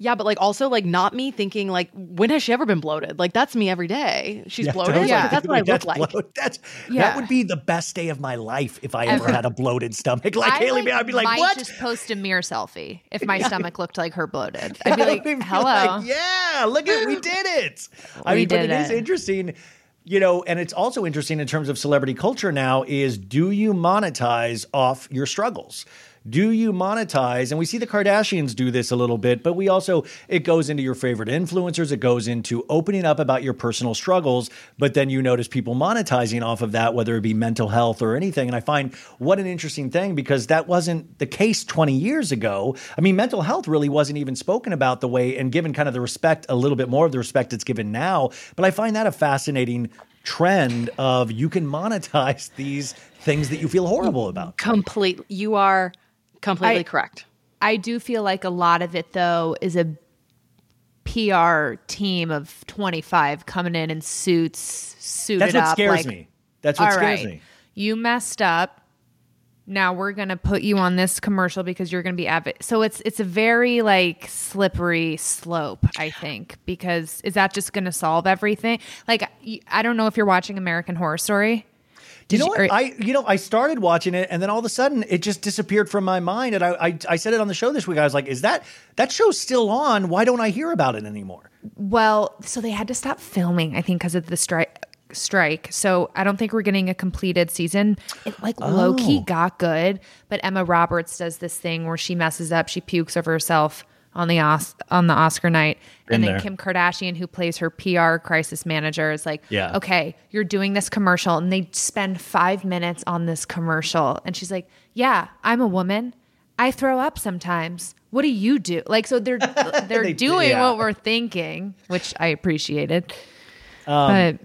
[SPEAKER 2] Yeah, but like also like not me thinking like when has she ever been bloated? Like that's me every day. She's
[SPEAKER 1] Yeah,
[SPEAKER 2] bloated.
[SPEAKER 1] totally.
[SPEAKER 2] Like, that's what I
[SPEAKER 1] That's
[SPEAKER 2] look like.
[SPEAKER 1] bloat- That's
[SPEAKER 3] Yeah.
[SPEAKER 1] that would be the best day of my life if I ever
[SPEAKER 3] Ever.
[SPEAKER 1] had a bloated stomach like
[SPEAKER 3] I,
[SPEAKER 1] Hailey. I'd be like,
[SPEAKER 3] might
[SPEAKER 1] what?
[SPEAKER 3] just post a mirror selfie if my stomach looked like her bloated. I'd be
[SPEAKER 1] I
[SPEAKER 3] like,
[SPEAKER 1] would be
[SPEAKER 3] hello.
[SPEAKER 1] like, yeah, look at we did it. I
[SPEAKER 3] We
[SPEAKER 1] mean, but
[SPEAKER 3] did
[SPEAKER 1] it is interesting, you know, and it's also interesting in terms of celebrity culture now is do you monetize off your struggles? Do you monetize? And we see the Kardashians do this a little bit, but we also, it goes into your favorite influencers. It goes into opening up about your personal struggles. But then you notice people monetizing off of that, whether it be mental health or anything. And I find what an interesting thing because that wasn't the case 20 years ago. I mean, mental health really wasn't even spoken about the way and given kind of the respect, a little bit more of the respect it's given now. But I find that a fascinating trend of you can monetize these things that you feel horrible about.
[SPEAKER 2] Completely. You are completely
[SPEAKER 3] I-
[SPEAKER 2] correct.
[SPEAKER 3] I do feel like a lot of it though is a PR team of 25 coming in in suits, suited
[SPEAKER 1] That's what
[SPEAKER 3] up.
[SPEAKER 1] scares
[SPEAKER 3] like,
[SPEAKER 1] me. That's what
[SPEAKER 3] "All
[SPEAKER 1] scares
[SPEAKER 3] right,
[SPEAKER 1] me.
[SPEAKER 3] You messed up. Now we're gonna put you on this commercial because you're gonna be avid. So it's it's a very like slippery slope, I think. Because is that just gonna solve everything? Like I don't know if you're watching American Horror Story.
[SPEAKER 1] You know
[SPEAKER 3] you-
[SPEAKER 1] what?
[SPEAKER 3] or-
[SPEAKER 1] I you know I started watching it and then all of a sudden it just disappeared from my mind and I, I I said it on the show this week. I was like, is that that show's still on? Why don't I hear about it anymore?
[SPEAKER 3] Well, so they had to stop filming, I think, because of the strike. Strike. So I don't think we're getting a completed season. It like low
[SPEAKER 1] Oh.
[SPEAKER 3] key got good, but Emma Roberts does this thing where she messes up. She pukes over herself on the Os- on the Oscar night, and then
[SPEAKER 1] there.
[SPEAKER 3] Kim Kardashian, who plays her PR crisis manager, is like,
[SPEAKER 1] Yeah.
[SPEAKER 3] okay, you're doing this commercial," and they spend five minutes on this commercial, and she's like, "Yeah, I'm a woman. I throw up sometimes. What do you do?" Like, so they're they're
[SPEAKER 1] They-
[SPEAKER 3] doing
[SPEAKER 1] yeah.
[SPEAKER 3] what we're thinking, which I appreciated.
[SPEAKER 1] Um,
[SPEAKER 3] but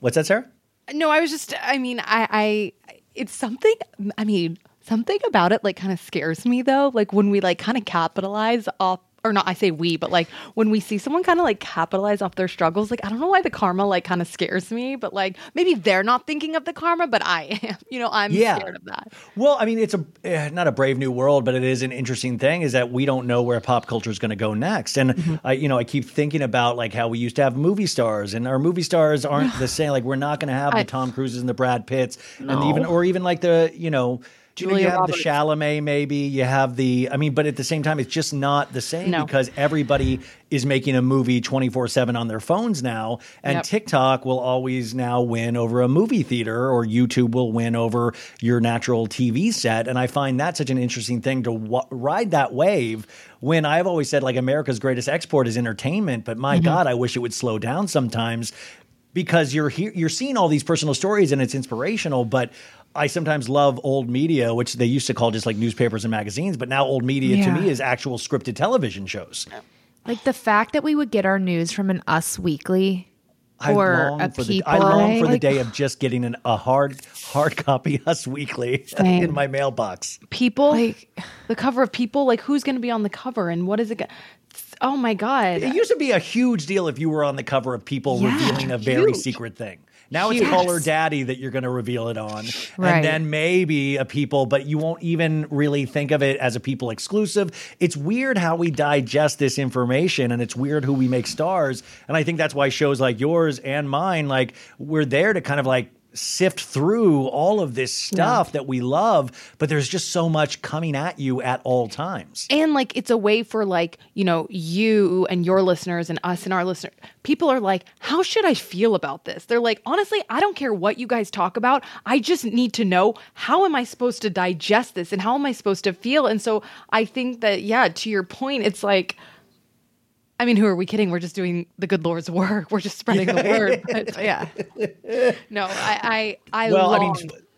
[SPEAKER 1] What's that, Sara?
[SPEAKER 2] No, I was just, I mean, I, I, it's something, I mean, something about it like kind of scares me though. Like when we like kind of capitalize off, or not, I say we, but like when we see someone kind of like capitalize off their struggles, like I don't know why the karma like kind of scares me, but like maybe they're not thinking of the karma, but I am, you know, I'm
[SPEAKER 1] Yeah.
[SPEAKER 2] scared of that.
[SPEAKER 1] Well, I mean, it's a eh, not a brave new world, but it is an interesting thing. Is that we don't know where pop culture is going to go next, and
[SPEAKER 3] Mm-hmm.
[SPEAKER 1] I, you know, I keep thinking about like how we used to have movie stars, and our movie stars aren't the same. Like we're not going to have the Tom Cruises and the Brad Pitts, and even or even like the you know. You, know, you have
[SPEAKER 2] Roberts.
[SPEAKER 1] the Chalamet, maybe you have the. I mean, but at the same time, it's just not the same
[SPEAKER 2] No.
[SPEAKER 1] because everybody is making a movie twenty four seven on their phones now, and
[SPEAKER 2] Yep.
[SPEAKER 1] TikTok will always now win over a movie theater, or YouTube will win over your natural TV set. And I find that such an interesting thing to w- ride that wave. When I've always said like America's greatest export is entertainment, but my mm-hmm. God, I wish it would slow down sometimes because you're here, you're seeing all these personal stories and it's inspirational, but. I sometimes love old media, which they used to call just like newspapers and magazines, but now old media to me is actual scripted television shows.
[SPEAKER 3] like the fact that we would get our news from an Us Weekly
[SPEAKER 1] I
[SPEAKER 3] or
[SPEAKER 1] long
[SPEAKER 3] a
[SPEAKER 1] for
[SPEAKER 3] People,
[SPEAKER 1] the I long for the day of just getting an, a hard hard copy Us Weekly
[SPEAKER 2] Same.
[SPEAKER 1] in my mailbox.
[SPEAKER 2] People,
[SPEAKER 3] Like-
[SPEAKER 2] the cover of People, like who's going to be on the cover and what is it? Go- oh my God.
[SPEAKER 1] It used to be a huge deal if you were on the cover of People
[SPEAKER 2] Yeah,
[SPEAKER 1] revealing a very
[SPEAKER 2] huge.
[SPEAKER 1] secret thing. Now it's.
[SPEAKER 2] Call
[SPEAKER 1] Her Daddy that you're going to reveal it on,
[SPEAKER 3] Right.
[SPEAKER 1] and then maybe a People, but you won't even really think of it as a People exclusive. It's weird how we digest this information, and it's weird who we make stars. And I think that's why shows like yours and mine, like we're there to kind of like sift through all of this stuff that we love, but there's just so much coming at you at all times.
[SPEAKER 2] and like it's a way for like you know you and your listeners and us and our listeners people are like how should i feel about this? They're like honestly i don't care what you guys talk about. I just need to know how am i supposed to digest this and how am i supposed to feel? And so i think that yeah to your point it's like I mean, who are we kidding? We're just doing the good Lord's work. We're just spreading the word. But yeah, no, I, I, I
[SPEAKER 1] Well, I mean,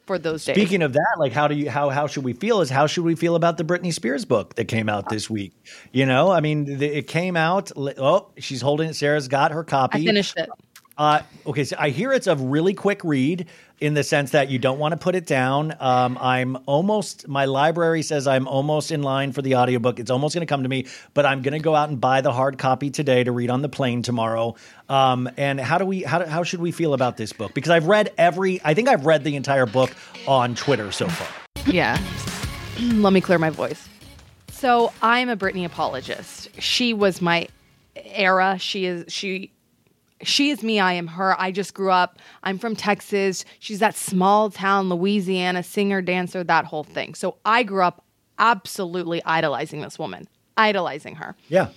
[SPEAKER 2] for those days.
[SPEAKER 1] Speaking of that, like how do you how how should we feel? Is how should we feel about the Britney Spears book that came out this week? You know, I mean, the, it came out. Oh, she's holding it. Sara's got her copy.
[SPEAKER 2] I finished it.
[SPEAKER 1] Uh, okay, so I hear it's a really quick read in the sense that you don't want to put it down. Um, I'm almost, my library says I'm almost in line for the audiobook. It's almost going to come to me, but I'm going to go out and buy the hard copy today to read on the plane tomorrow. Um, and how do we, how, do, how should we feel about this book? Because I've read every, I think I've read the entire book on Twitter so far.
[SPEAKER 3] Yeah.
[SPEAKER 2] Let me clear my voice. So I'm a Britney apologist. She was my era. She is she she is me, I am her. I just grew up. I'm from Texas. She's that small town Louisiana singer, dancer, that whole thing. So I grew up absolutely idolizing this woman, idolizing her.
[SPEAKER 1] Yeah.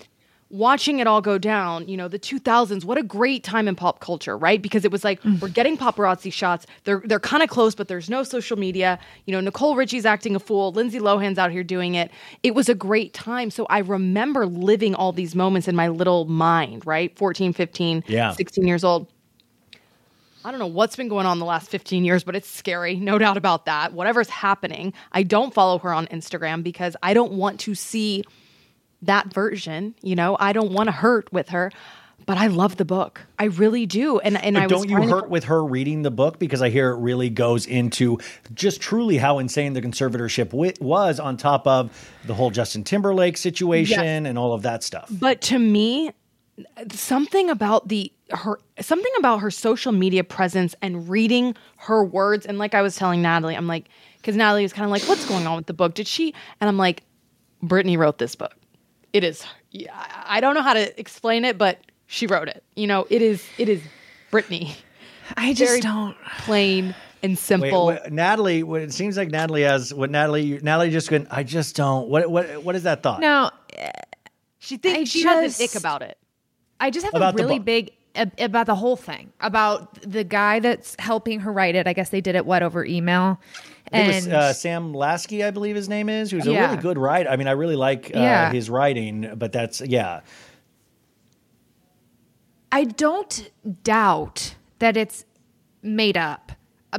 [SPEAKER 2] Watching it all go down, you know, the 2000s, what a great time in pop culture, right? Because it was like mm. we're getting paparazzi shots. They're they're kind of close, but there's no social media. You know, Nicole Richie's acting a fool, Lindsay Lohan's out here doing it. It was a great time. So I remember living all these moments in my little mind, right? 14, 15,
[SPEAKER 1] Yeah.
[SPEAKER 2] 16 years old. I don't know what's been going on the last 15 years, but it's scary. No doubt about that. Whatever's happening, I don't follow her on Instagram because I don't want to see that version. You know, I don't want to hurt with her, but I love the book. I really do. And and
[SPEAKER 1] But
[SPEAKER 2] I
[SPEAKER 1] don't you
[SPEAKER 2] trying to-
[SPEAKER 1] hurt with her reading the book because I hear it really goes into just truly how insane the conservatorship wi- was on top of the whole Justin Timberlake situation and all of that stuff.
[SPEAKER 2] But to me, something about the her something about her social media presence and reading her words and like I was telling Natalie, I'm like because Natalie was kind of like, "What's going on with the book? Did she?" And I'm like, "Britney wrote this book. It is. I I don't know how to explain it, but she wrote it. You know, it is. It is Britney.
[SPEAKER 3] I just
[SPEAKER 2] Very
[SPEAKER 3] don't.
[SPEAKER 2] plain and
[SPEAKER 1] Wait,
[SPEAKER 2] simple.
[SPEAKER 1] Natalie, what it seems like Natalie has what Natalie Natalie just went, I just don't what what what is that thought?
[SPEAKER 3] No,
[SPEAKER 2] she thinks
[SPEAKER 3] I
[SPEAKER 2] she has an
[SPEAKER 3] just-
[SPEAKER 2] ick about it.
[SPEAKER 3] I just have
[SPEAKER 1] About
[SPEAKER 3] a really
[SPEAKER 1] book.
[SPEAKER 3] big about the whole thing about the guy that's helping her write it. I guess they did it what over email,
[SPEAKER 1] It was uh, Sam Lansky, I believe his name is, who's a
[SPEAKER 3] Yeah.
[SPEAKER 1] really good writer. I mean, I really like uh,
[SPEAKER 3] Yeah.
[SPEAKER 1] his writing, but that's yeah.
[SPEAKER 3] I don't doubt that it's made up,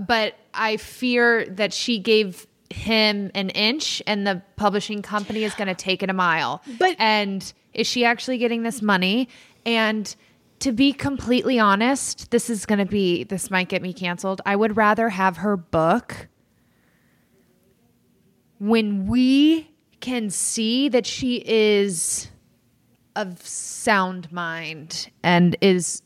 [SPEAKER 3] but I fear that she gave him an inch and the publishing company is going to take it a mile.
[SPEAKER 2] But-
[SPEAKER 3] and is she actually getting this money? And to be completely honest, this is going to be this might get me canceled. I would rather have her book when we can see that she is of sound mind and is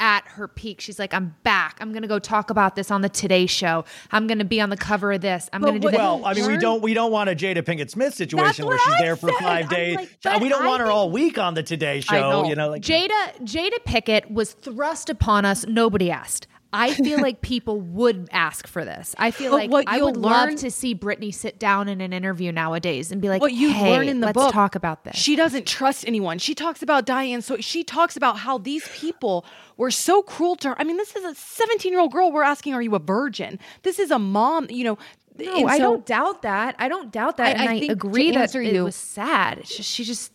[SPEAKER 3] at her peak. She's like, I'm back. I'm gonna go talk about this on the Today Show. I'm gonna be on the cover of this. I'm gonna do
[SPEAKER 2] what-
[SPEAKER 3] that.
[SPEAKER 1] Well, I mean, we don't we don't want a Jada Pinkett Smith situation where she's
[SPEAKER 2] I
[SPEAKER 1] there for 5
[SPEAKER 2] I'm
[SPEAKER 1] days.
[SPEAKER 2] like,
[SPEAKER 1] Uh, we don't
[SPEAKER 3] I
[SPEAKER 1] want her all week on the Today Show. You know, like
[SPEAKER 3] Jada Jada Pinkett was thrust upon us. Nobody asked. I feel like people would ask for this. I feel
[SPEAKER 2] But
[SPEAKER 3] like I would
[SPEAKER 2] learn-
[SPEAKER 3] love to see Britney sit down in an interview nowadays and be like,
[SPEAKER 2] what you
[SPEAKER 3] hey,
[SPEAKER 2] learn in the
[SPEAKER 3] let's
[SPEAKER 2] book.
[SPEAKER 3] talk about this.
[SPEAKER 2] She doesn't trust anyone. She talks about Diane. So she talks about how these people were so cruel to her. I mean, this is a 17 year old girl. We're asking, are you a virgin? This is a mom. You know.
[SPEAKER 3] no,
[SPEAKER 2] and
[SPEAKER 3] I don't doubt that. I don't doubt that.
[SPEAKER 2] I-
[SPEAKER 3] and
[SPEAKER 2] I
[SPEAKER 3] I, agree that
[SPEAKER 2] answer
[SPEAKER 3] it was sad. Just, she just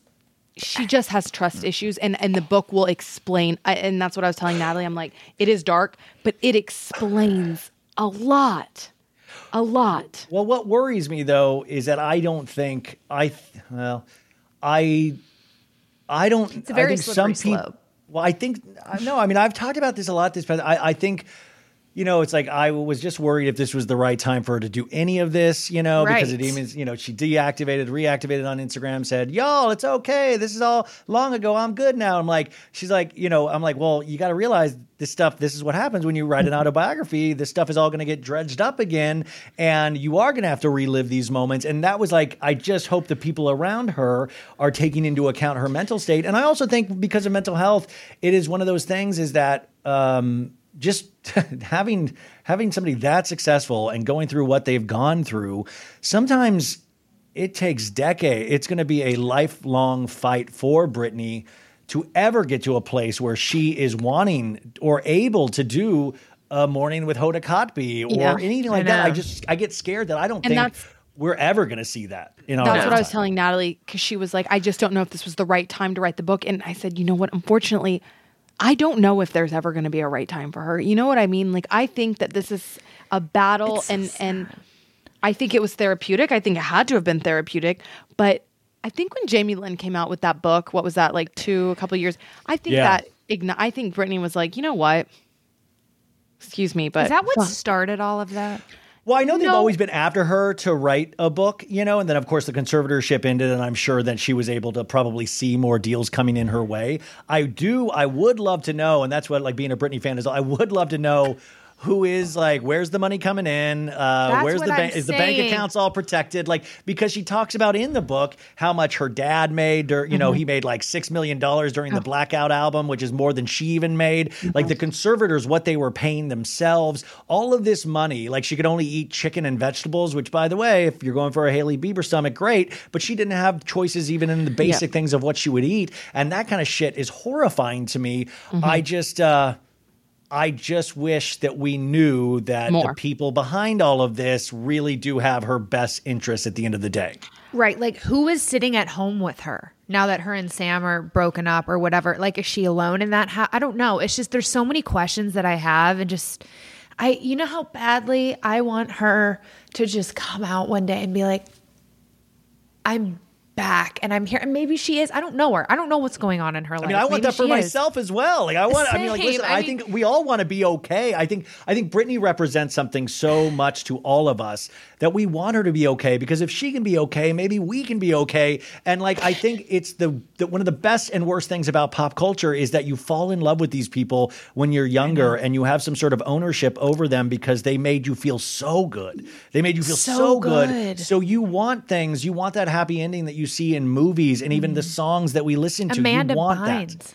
[SPEAKER 2] she just has trust issues and and the book will explain I, and that's what i was telling natalie i'm like it is dark but it explains a lot a lot
[SPEAKER 1] Well, what worries me though is that I don't think I well, I I don't.
[SPEAKER 3] It's a very
[SPEAKER 1] I think some people. Well, I think no. I mean, I've talked about this a lot. This past, I, I think. You know, it's like I was just worried if this was the right time for her to do any of this, you know, because it
[SPEAKER 3] Right.
[SPEAKER 1] even, you know, she deactivated, reactivated on Instagram, said, y'all, it's okay. This is all long ago. I'm good now. I'm like, she's like, you know, I'm like, well, you got to realize this stuff, this is what happens when you write an autobiography. This stuff is all going to get dredged up again, and you are going to have to relive these moments. And that was like, I just hope the people around her are taking into account her mental state. And I also think because of mental health, it is one of those things is that, um, just having having somebody that successful and going through what they've gone through sometimes it takes decades it's going to be a lifelong fight for britney to ever get to a place where she is wanting or able to do a morning with Hoda Kotb or
[SPEAKER 2] Yeah,
[SPEAKER 1] anything
[SPEAKER 3] I
[SPEAKER 1] like that. I just I get scared that I don't
[SPEAKER 2] And
[SPEAKER 1] think we're ever going to see that in our
[SPEAKER 2] that's what i was telling natalie because she was like i just don't know if this was the right time to write the book. And i said you know what? Unfortunately i don't know if there's ever going to be a right time for her you know what i mean like i think that this is a battle
[SPEAKER 3] so
[SPEAKER 2] and and I think it was therapeutic. I think it had to have been therapeutic. But I think when Jamie Lynn came out with that book, what was that like two a couple of years? I think
[SPEAKER 1] Yeah.
[SPEAKER 2] that igni- I think Britney was like, you know what? Excuse me, but
[SPEAKER 3] is that what started all of that?
[SPEAKER 1] Well, I know they've
[SPEAKER 2] No.
[SPEAKER 1] always been after her to write a book, you know, and then of course the conservatorship ended, and I'm sure that she was able to probably see more deals coming in her way. I do, I would love to know, and that's what like being a Britney fan is. I would love to know who is like, where's the money coming in? Uh, where's the bank? Is the bank accounts all protected? Like, because she talks about in the book how much her dad made. Dur- you know,
[SPEAKER 3] Mm-hmm.
[SPEAKER 1] he made like six million dollars during
[SPEAKER 3] Oh.
[SPEAKER 1] the Blackout album, which is more than she even made. Like the conservators, what they were paying themselves, all of this money. Like she could only eat chicken and vegetables. Which, by the way, if you're going for a Hailey Bieber stomach, great. But she didn't have choices even in the basic things of what she would eat, and that kind of shit is horrifying to me.
[SPEAKER 3] Mm-hmm.
[SPEAKER 1] I just. uh I just wish that we knew that the people behind all of this really do have her best interests at the end of the day.
[SPEAKER 3] Right. Like, who is sitting at home with her now that her and Sam are broken up or whatever? Like, is she alone in that house? I don't know. It's just there's so many questions that I have, and just I, you know, how badly I want her to just come out one day and be like, I'm back and I'm here. And maybe she is. I don't know her. I don't know what's going on in her life.
[SPEAKER 1] I mean, I want
[SPEAKER 3] Maybe
[SPEAKER 1] that for
[SPEAKER 3] she is.
[SPEAKER 1] myself as well. Like, I want. I mean, like, listen.
[SPEAKER 3] I
[SPEAKER 1] I, think we all want to be okay. I think. I think Britney represents something so much to all of us that we want her to be okay. Because if she can be okay, maybe we can be okay. And like, I think it's the, the one of the best and worst things about pop culture is that you fall in love with these people when you're younger mm-hmm. and you have some sort of ownership over them because they made you feel so good. They made you feel so,
[SPEAKER 3] So
[SPEAKER 1] good.
[SPEAKER 3] good.
[SPEAKER 1] So you want things. You want that happy ending that you see in movies and even the mm-hmm. songs that we listen to.
[SPEAKER 3] Amanda
[SPEAKER 1] you want
[SPEAKER 3] Bynes.
[SPEAKER 1] that.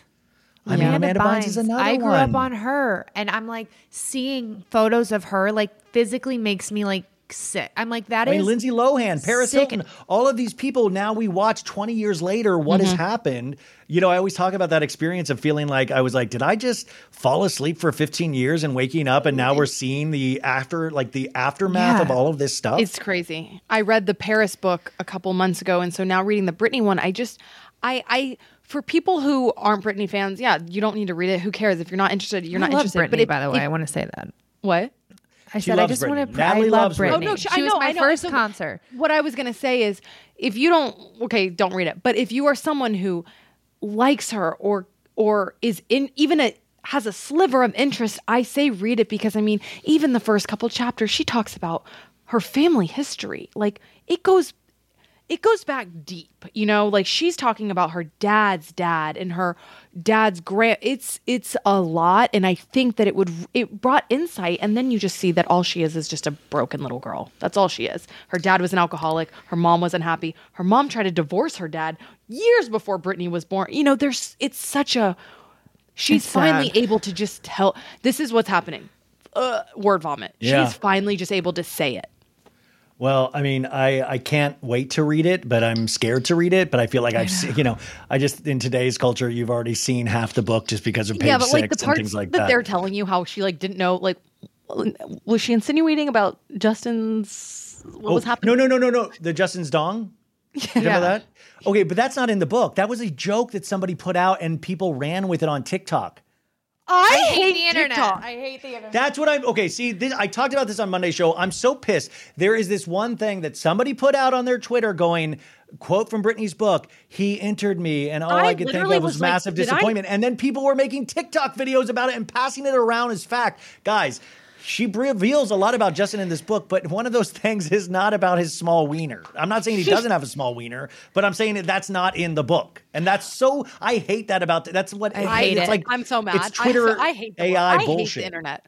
[SPEAKER 1] I mean, Amanda Bynes is another one.
[SPEAKER 3] I grew
[SPEAKER 1] one.
[SPEAKER 3] up on her, and I'm like seeing photos of her, like physically makes me like sick. I'm like that
[SPEAKER 1] I
[SPEAKER 3] is
[SPEAKER 1] mean, Lindsay Lohan, Paris
[SPEAKER 3] sick.
[SPEAKER 1] Hilton, all of these people. Now we watch 20 years later what
[SPEAKER 3] Mm-hmm.
[SPEAKER 1] has happened. You know, I always talk about that experience of feeling like I was like, did I just fall asleep for 15 years and waking up and now we're seeing the after, like the aftermath
[SPEAKER 3] Yeah.
[SPEAKER 1] of all of this stuff?
[SPEAKER 2] It's crazy. I read the Paris book a couple months ago, and so now reading the Britney one, I just, I, I, for people who aren't Britney fans, yeah, you don't need to read it. Who cares if you're not interested? You're
[SPEAKER 3] I
[SPEAKER 2] not
[SPEAKER 3] love
[SPEAKER 2] interested.
[SPEAKER 3] Britney,
[SPEAKER 2] but if-
[SPEAKER 3] by the way.
[SPEAKER 2] if-
[SPEAKER 3] I want to say that.
[SPEAKER 2] what?
[SPEAKER 3] I
[SPEAKER 1] She
[SPEAKER 3] said I
[SPEAKER 1] loves
[SPEAKER 3] just want
[SPEAKER 1] Britney.
[SPEAKER 3] to.
[SPEAKER 1] Natalie
[SPEAKER 3] I love
[SPEAKER 1] loves Britney.
[SPEAKER 3] Oh, Britney.
[SPEAKER 1] Oh, no,
[SPEAKER 2] she,
[SPEAKER 3] she
[SPEAKER 2] I
[SPEAKER 3] was
[SPEAKER 2] know,
[SPEAKER 3] my
[SPEAKER 2] I know.
[SPEAKER 3] first
[SPEAKER 2] So
[SPEAKER 3] concert.
[SPEAKER 2] What I was gonna say is, if you don't, okay, don't read it. But if you are someone who likes her or or is in even a has a sliver of interest, I say read it because I mean, even the first couple chapters, she talks about her family history. Like it goes it goes back deep you know? Like she's talking about her dad's dad and her dad's grand it's it's a lot and i think that it would it brought insight and then you just see that all she is is just a broken little girl. That's all she is. Her dad was an alcoholic her mom was unhappy her mom tried to divorce her dad years before britney was born. You know there's it's such a she's
[SPEAKER 3] It's
[SPEAKER 2] finally
[SPEAKER 3] sad.
[SPEAKER 2] able to just tell this is what's happening. Uh, word vomit.
[SPEAKER 1] Yeah.
[SPEAKER 2] she's finally just able to say it
[SPEAKER 1] Well, I mean, I, I can't wait to read it, but I'm scared to read it. But I feel like I've seen, you know, I just in today's culture, you've already seen half the book just because of page
[SPEAKER 2] yeah, but
[SPEAKER 1] six
[SPEAKER 2] like the
[SPEAKER 1] and
[SPEAKER 2] parts
[SPEAKER 1] things like
[SPEAKER 2] that,
[SPEAKER 1] that.
[SPEAKER 2] they're telling you how she like didn't know like was she insinuating about Justin's what oh, was
[SPEAKER 1] Oh,
[SPEAKER 2] happening?
[SPEAKER 1] No, no, no, no, no. The Justin's dong. Remember that? Okay, but that's not in the book. That was a joke that somebody put out and people ran with it on TikTok.
[SPEAKER 2] I,
[SPEAKER 3] hate the internet.
[SPEAKER 2] TikTok.
[SPEAKER 3] I hate the internet.
[SPEAKER 1] That's what I'm okay. See, this, I talked about this on Monday's show. I'm so pissed. There is this one thing that somebody put out on their Twitter going, quote from Britney's book, he entered me, and all I,
[SPEAKER 2] I
[SPEAKER 1] could think of was,
[SPEAKER 2] was like,
[SPEAKER 1] massive
[SPEAKER 2] I-
[SPEAKER 1] disappointment. And then people were making TikTok videos about it and passing it around as fact. Guys, she reveals a lot about Justin in this book, but one of those things is not about his small wiener. I'm not saying he doesn't have a small wiener, but I'm saying that that's not in the book. And that's so I hate that about that's what
[SPEAKER 3] I hate
[SPEAKER 1] it's
[SPEAKER 3] it.
[SPEAKER 1] like
[SPEAKER 2] I'm so mad.
[SPEAKER 1] It's Twitter
[SPEAKER 2] I, so- I hate the
[SPEAKER 1] AI
[SPEAKER 2] I hate
[SPEAKER 1] bullshit.
[SPEAKER 2] the internet.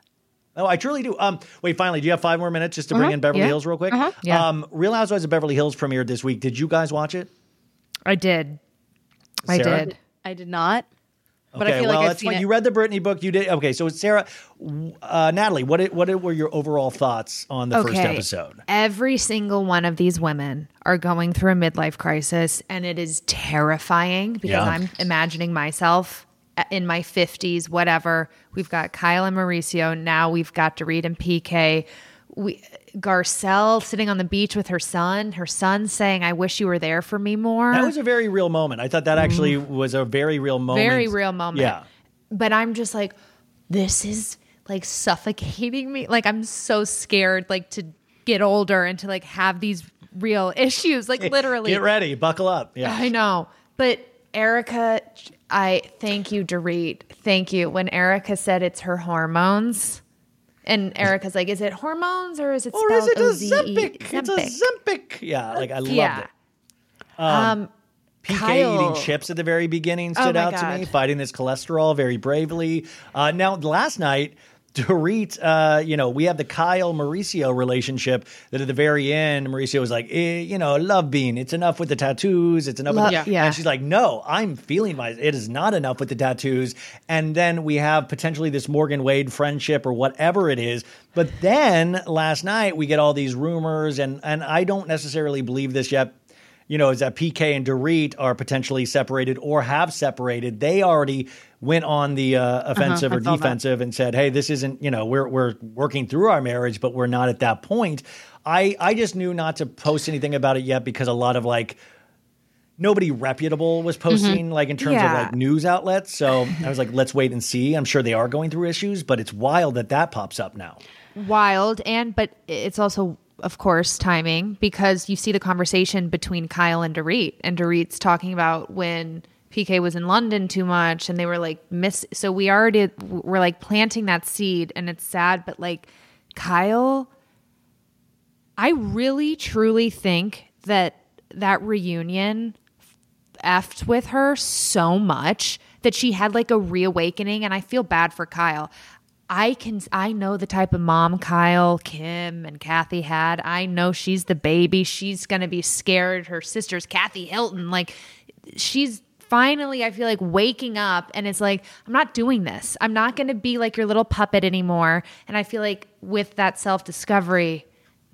[SPEAKER 1] Oh, I truly do. Um, wait, finally, do you have five more minutes just to bring in Beverly
[SPEAKER 3] Yeah.
[SPEAKER 1] Hills real quick?
[SPEAKER 3] Yeah.
[SPEAKER 1] Um, Real Housewives of Beverly Hills premiered this week. Did you guys watch it?
[SPEAKER 3] I did. I did.
[SPEAKER 2] I did not. But
[SPEAKER 1] okay,
[SPEAKER 2] I feel
[SPEAKER 1] well,
[SPEAKER 2] like
[SPEAKER 1] that's
[SPEAKER 2] seen
[SPEAKER 1] when
[SPEAKER 2] it.
[SPEAKER 1] you read the Britney book. You did okay. So, Sara, uh, Natalie, what did- what were your overall thoughts on the first episode?
[SPEAKER 3] Every single one of these women are going through a midlife crisis, and it is terrifying because
[SPEAKER 1] Yeah.
[SPEAKER 3] I'm imagining myself in my 50s, whatever. We've got Kyle and Mauricio. Now we've got Dorit and PK. We, Garcelle sitting on the beach with her son. Her son saying, I wish you were there for me more.
[SPEAKER 1] That was a very real moment. I thought that actually mm. was a very real moment.
[SPEAKER 3] very real moment.
[SPEAKER 1] Yeah.
[SPEAKER 3] But I'm just like, this is like suffocating me. Like I'm so scared, like to get older and to like have these real issues. Like literally.
[SPEAKER 1] Get ready, buckle up. Yeah.
[SPEAKER 3] I know. But Erica, I thank you, Dorit. Thank you. When Erica said it's her hormones. And Erica's like, is it hormones or is it
[SPEAKER 1] Or is it a
[SPEAKER 3] O-Z-E?
[SPEAKER 1] Zempic? It's a Zempic. Yeah, like I loved
[SPEAKER 3] Yeah.
[SPEAKER 1] it.
[SPEAKER 3] Um,
[SPEAKER 1] PK
[SPEAKER 3] Kyle-
[SPEAKER 1] eating chips at the very beginning
[SPEAKER 3] Oh
[SPEAKER 1] stood
[SPEAKER 3] my
[SPEAKER 1] out to me, fighting this cholesterol very bravely. Uh, now, last night, Dorit, uh, you know, we have the Kyle Mauricio relationship that at the very end, Mauricio was like, eh, you know, love bean. It's enough with the tattoos. It's enough.
[SPEAKER 3] Love-
[SPEAKER 1] with the-"
[SPEAKER 3] yeah.
[SPEAKER 1] And she's like, no, I'm feeling my, it is not enough with the tattoos. And then we have potentially this Morgan Wade friendship or whatever it is. But then last night we get all these rumors and, and I don't necessarily believe this yet you know, is that PK and Dorit are potentially separated or have separated. They already went on the uh, offensive
[SPEAKER 2] I
[SPEAKER 1] or
[SPEAKER 2] saw that.
[SPEAKER 1] defensive and said, "Hey, this isn't. You know, we're we're working through our marriage, but we're not at that point." I I just knew not to post anything about it yet because a lot of like nobody reputable was posting like in terms
[SPEAKER 3] Yeah.
[SPEAKER 1] of like news outlets. So I was like, let's wait and see. I'm sure they are going through issues, but it's wild that that pops up now.
[SPEAKER 3] wild and but it's also of course timing because you see the conversation between Kyle and Dorit and Dorit's talking about when PK was in London too much and they were like miss so we already we're like planting that seed and it's sad but like Kyle I really truly think that that reunion effed with her so much that she had like a reawakening and I feel bad for Kyle. I can I know the type of mom Kyle, Kim and Kathy had. I know she's the baby. She's to be scared. Her sister's Kathy Hilton like she's finally I feel like waking up and it's like I'm not doing this. I'm not to be like your little puppet anymore. And I feel like with that self-discovery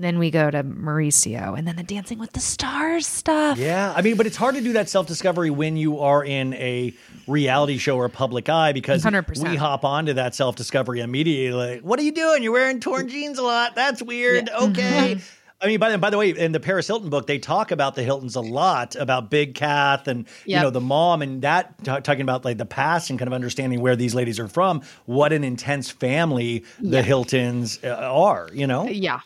[SPEAKER 3] then we go to Mauricio and then the dancing with the stars stuff.
[SPEAKER 1] Yeah, I mean, but it's hard to do that self discovery when you are in a reality show or public eye because
[SPEAKER 3] 100%.
[SPEAKER 1] we hop onto that self discovery immediately. Like, what are you doing? You're wearing torn jeans a lot. That's weird. Okay. I mean, by the, by the way, in the Paris Hilton book, they talk about the Hiltons a lot about Big Kath and you know the mom and that t- talking about like the past and kind of understanding where these ladies are from. What an intense family the Hiltons uh, are. You know.
[SPEAKER 2] Yeah.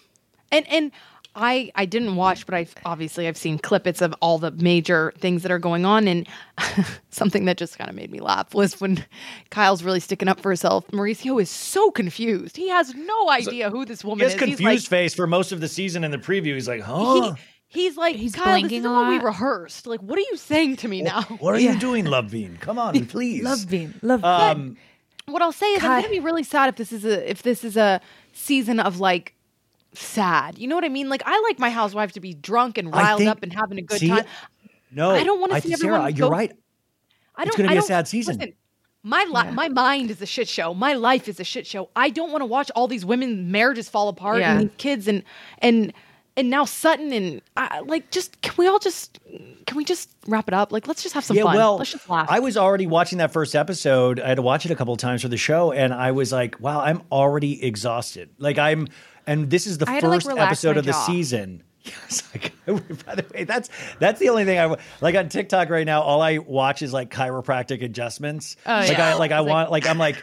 [SPEAKER 2] And and I I didn't watch, but I've obviously I've seen clippets of all the major things that are going on, and something that just kind of made me laugh was when Kyle's really sticking up for herself. Mauricio is so confused; he has no idea who this
[SPEAKER 1] He
[SPEAKER 2] woman
[SPEAKER 1] has
[SPEAKER 2] is.
[SPEAKER 1] confused
[SPEAKER 2] He's
[SPEAKER 1] face for most of the season in the preview. He's like, huh?
[SPEAKER 2] he, he's like,
[SPEAKER 3] He's
[SPEAKER 2] Kyle, this
[SPEAKER 3] blinking
[SPEAKER 2] isn't
[SPEAKER 3] a
[SPEAKER 2] what we rehearsed. Like, what are you saying to me now?
[SPEAKER 1] What are you doing, Love Bean? Come on, please.
[SPEAKER 3] Love Bean. Love
[SPEAKER 1] Um,
[SPEAKER 2] what I'll say is I'm gonna be really sad if this is a if this is a season of like sad. You know what I mean? Like I like my housewife to be drunk and riled
[SPEAKER 1] think-
[SPEAKER 2] up and having a good
[SPEAKER 1] see,
[SPEAKER 2] time.
[SPEAKER 1] no,
[SPEAKER 2] I don't wanna see
[SPEAKER 1] think, Sara,
[SPEAKER 2] everyone
[SPEAKER 1] You're
[SPEAKER 2] go-
[SPEAKER 1] right.
[SPEAKER 2] I don't.
[SPEAKER 1] It's gonna be a sad season.
[SPEAKER 2] Listen, my li- my mind is a shit show. My life is a shit show. I don't want to watch all these women marriages fall apart
[SPEAKER 3] Yeah.
[SPEAKER 2] and these kids and and and now Sutton and uh, like just can we all just can we just wrap it up? Like let's just have some
[SPEAKER 1] yeah,
[SPEAKER 2] fun.
[SPEAKER 1] well,
[SPEAKER 2] let's just laugh.
[SPEAKER 1] I was already watching that first episode. I had to watch it a couple of times for the show, and I was like, "Wow, I'm already exhausted." Like I'm, and this is the
[SPEAKER 3] I had to, like,
[SPEAKER 1] first episode of the
[SPEAKER 3] jaw.
[SPEAKER 1] season. Yes, like, by the way, that's that's the only thing I like on TikTok right now. All I watch is like chiropractic adjustments.
[SPEAKER 3] Oh,
[SPEAKER 1] like
[SPEAKER 3] yeah.
[SPEAKER 1] I like I want like I'm like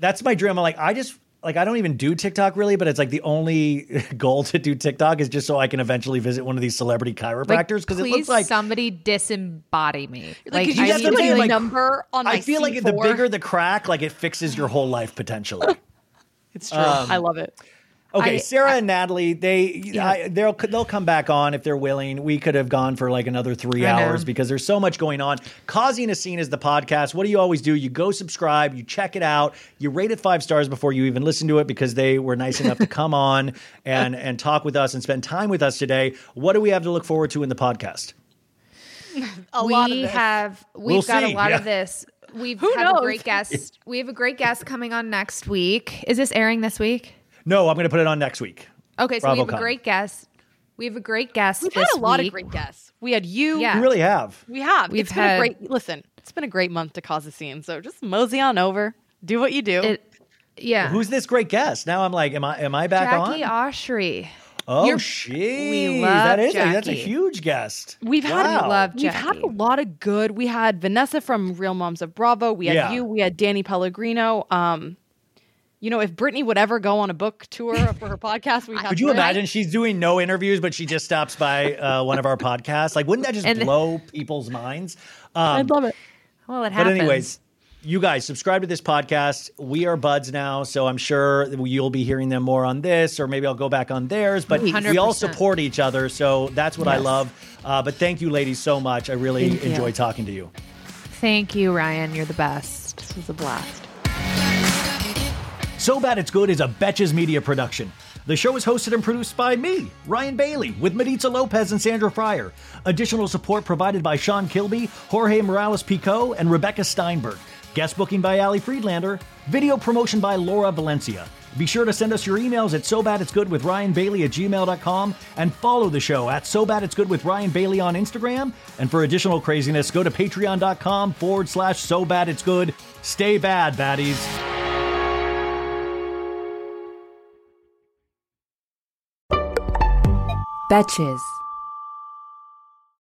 [SPEAKER 1] that's my dream. I'm like I just like I don't even do TikTok really, but it's like the only goal to do TikTok is just so I can eventually visit one of these celebrity chiropractors because it looks like
[SPEAKER 3] somebody disembody me.
[SPEAKER 2] Like, could
[SPEAKER 1] you
[SPEAKER 2] I
[SPEAKER 1] have
[SPEAKER 2] need
[SPEAKER 1] to
[SPEAKER 2] to a
[SPEAKER 1] like,
[SPEAKER 2] number on my
[SPEAKER 1] I feel like the bigger the crack, like it fixes your whole life potentially.
[SPEAKER 2] It's true. I love it.
[SPEAKER 1] Okay,
[SPEAKER 3] I-
[SPEAKER 1] Sara and Natalie, they I, they'll they'll come back on if they're willing. We could have gone for like another three
[SPEAKER 3] I know.
[SPEAKER 1] hours because there's so much going on. Causing a scene is the podcast. What do you always do? You go subscribe, you check it out, you rate it five stars before you even listen to it because they were nice enough to come on and and talk with us and spend time with us today. What do we have to look forward to in the podcast?
[SPEAKER 2] A lot of
[SPEAKER 3] we
[SPEAKER 2] this.
[SPEAKER 3] have we've
[SPEAKER 1] We'll
[SPEAKER 3] got
[SPEAKER 1] see,
[SPEAKER 3] a lot
[SPEAKER 1] yeah.
[SPEAKER 3] of this. We've
[SPEAKER 2] Who
[SPEAKER 3] have a
[SPEAKER 2] knows?
[SPEAKER 3] great guest. We have a great guest coming on next week. Is this airing this week?
[SPEAKER 1] No, I'm going to put it on next week.
[SPEAKER 3] Okay, so we have
[SPEAKER 1] BravoCon.
[SPEAKER 3] a great guest. We have a great guest.
[SPEAKER 2] We've
[SPEAKER 3] this
[SPEAKER 2] had a lot
[SPEAKER 3] week.
[SPEAKER 2] of great guests. We had you.
[SPEAKER 3] Yeah.
[SPEAKER 1] We really have.
[SPEAKER 2] We have.
[SPEAKER 3] We've
[SPEAKER 2] it's been
[SPEAKER 3] had-
[SPEAKER 2] a great listen. It's been a great month to cause a scene. So just mosey on over. Do what you do.
[SPEAKER 3] It, yeah.
[SPEAKER 1] Who's this great guest? Now I'm like, am I am I back
[SPEAKER 3] Jackie
[SPEAKER 1] on?
[SPEAKER 3] Oshry.
[SPEAKER 1] Oh,
[SPEAKER 3] You're-
[SPEAKER 1] she.
[SPEAKER 3] we love
[SPEAKER 1] that is a, that's a huge guest.
[SPEAKER 2] We've had
[SPEAKER 1] Wow.
[SPEAKER 3] love
[SPEAKER 2] we've had a lot of good. We had Vanessa from Real Moms of Bravo. We had
[SPEAKER 1] Yeah.
[SPEAKER 2] you. We had Danny Pellegrino. Um, you know, if Britney would ever go on a book tour for her podcast, we'd have.
[SPEAKER 1] Could you
[SPEAKER 2] Britney.
[SPEAKER 1] imagine she's doing no interviews, but she just stops by uh, one of our podcasts? Like, wouldn't that just
[SPEAKER 3] And-
[SPEAKER 1] blow people's minds? Um,
[SPEAKER 2] I'd love it.
[SPEAKER 3] Well, it happens.
[SPEAKER 1] but anyways, you guys subscribe to this podcast. We are buds now, so I'm sure you'll be hearing them more on this, or maybe I'll go back on theirs. But we all support each other, so that's what I love. Uh, but thank you, ladies, so much. I really
[SPEAKER 2] Thank you.
[SPEAKER 1] enjoy talking to you.
[SPEAKER 3] Thank you, Ryan. You're the best.
[SPEAKER 2] This was a blast.
[SPEAKER 1] So Bad It's Good is a Betches Media production. The show is hosted and produced by me, Ryan Bailey, with Maritza Lopez and Sandra Fryer. Additional support provided by Sean Kilby, Jorge Morales Pico, and Rebecca Steinberg. Guest booking by Ali Friedlander. Video promotion by Laura Valencia. Be sure to send us your emails at so bad it's good with Ryan Bailey at gmail.com and follow the show at so bad it's good with Ryan Bailey on Instagram. And for additional craziness, go to patreon.com forward slash so bad it's good. Stay bad, baddies.
[SPEAKER 4] Betches.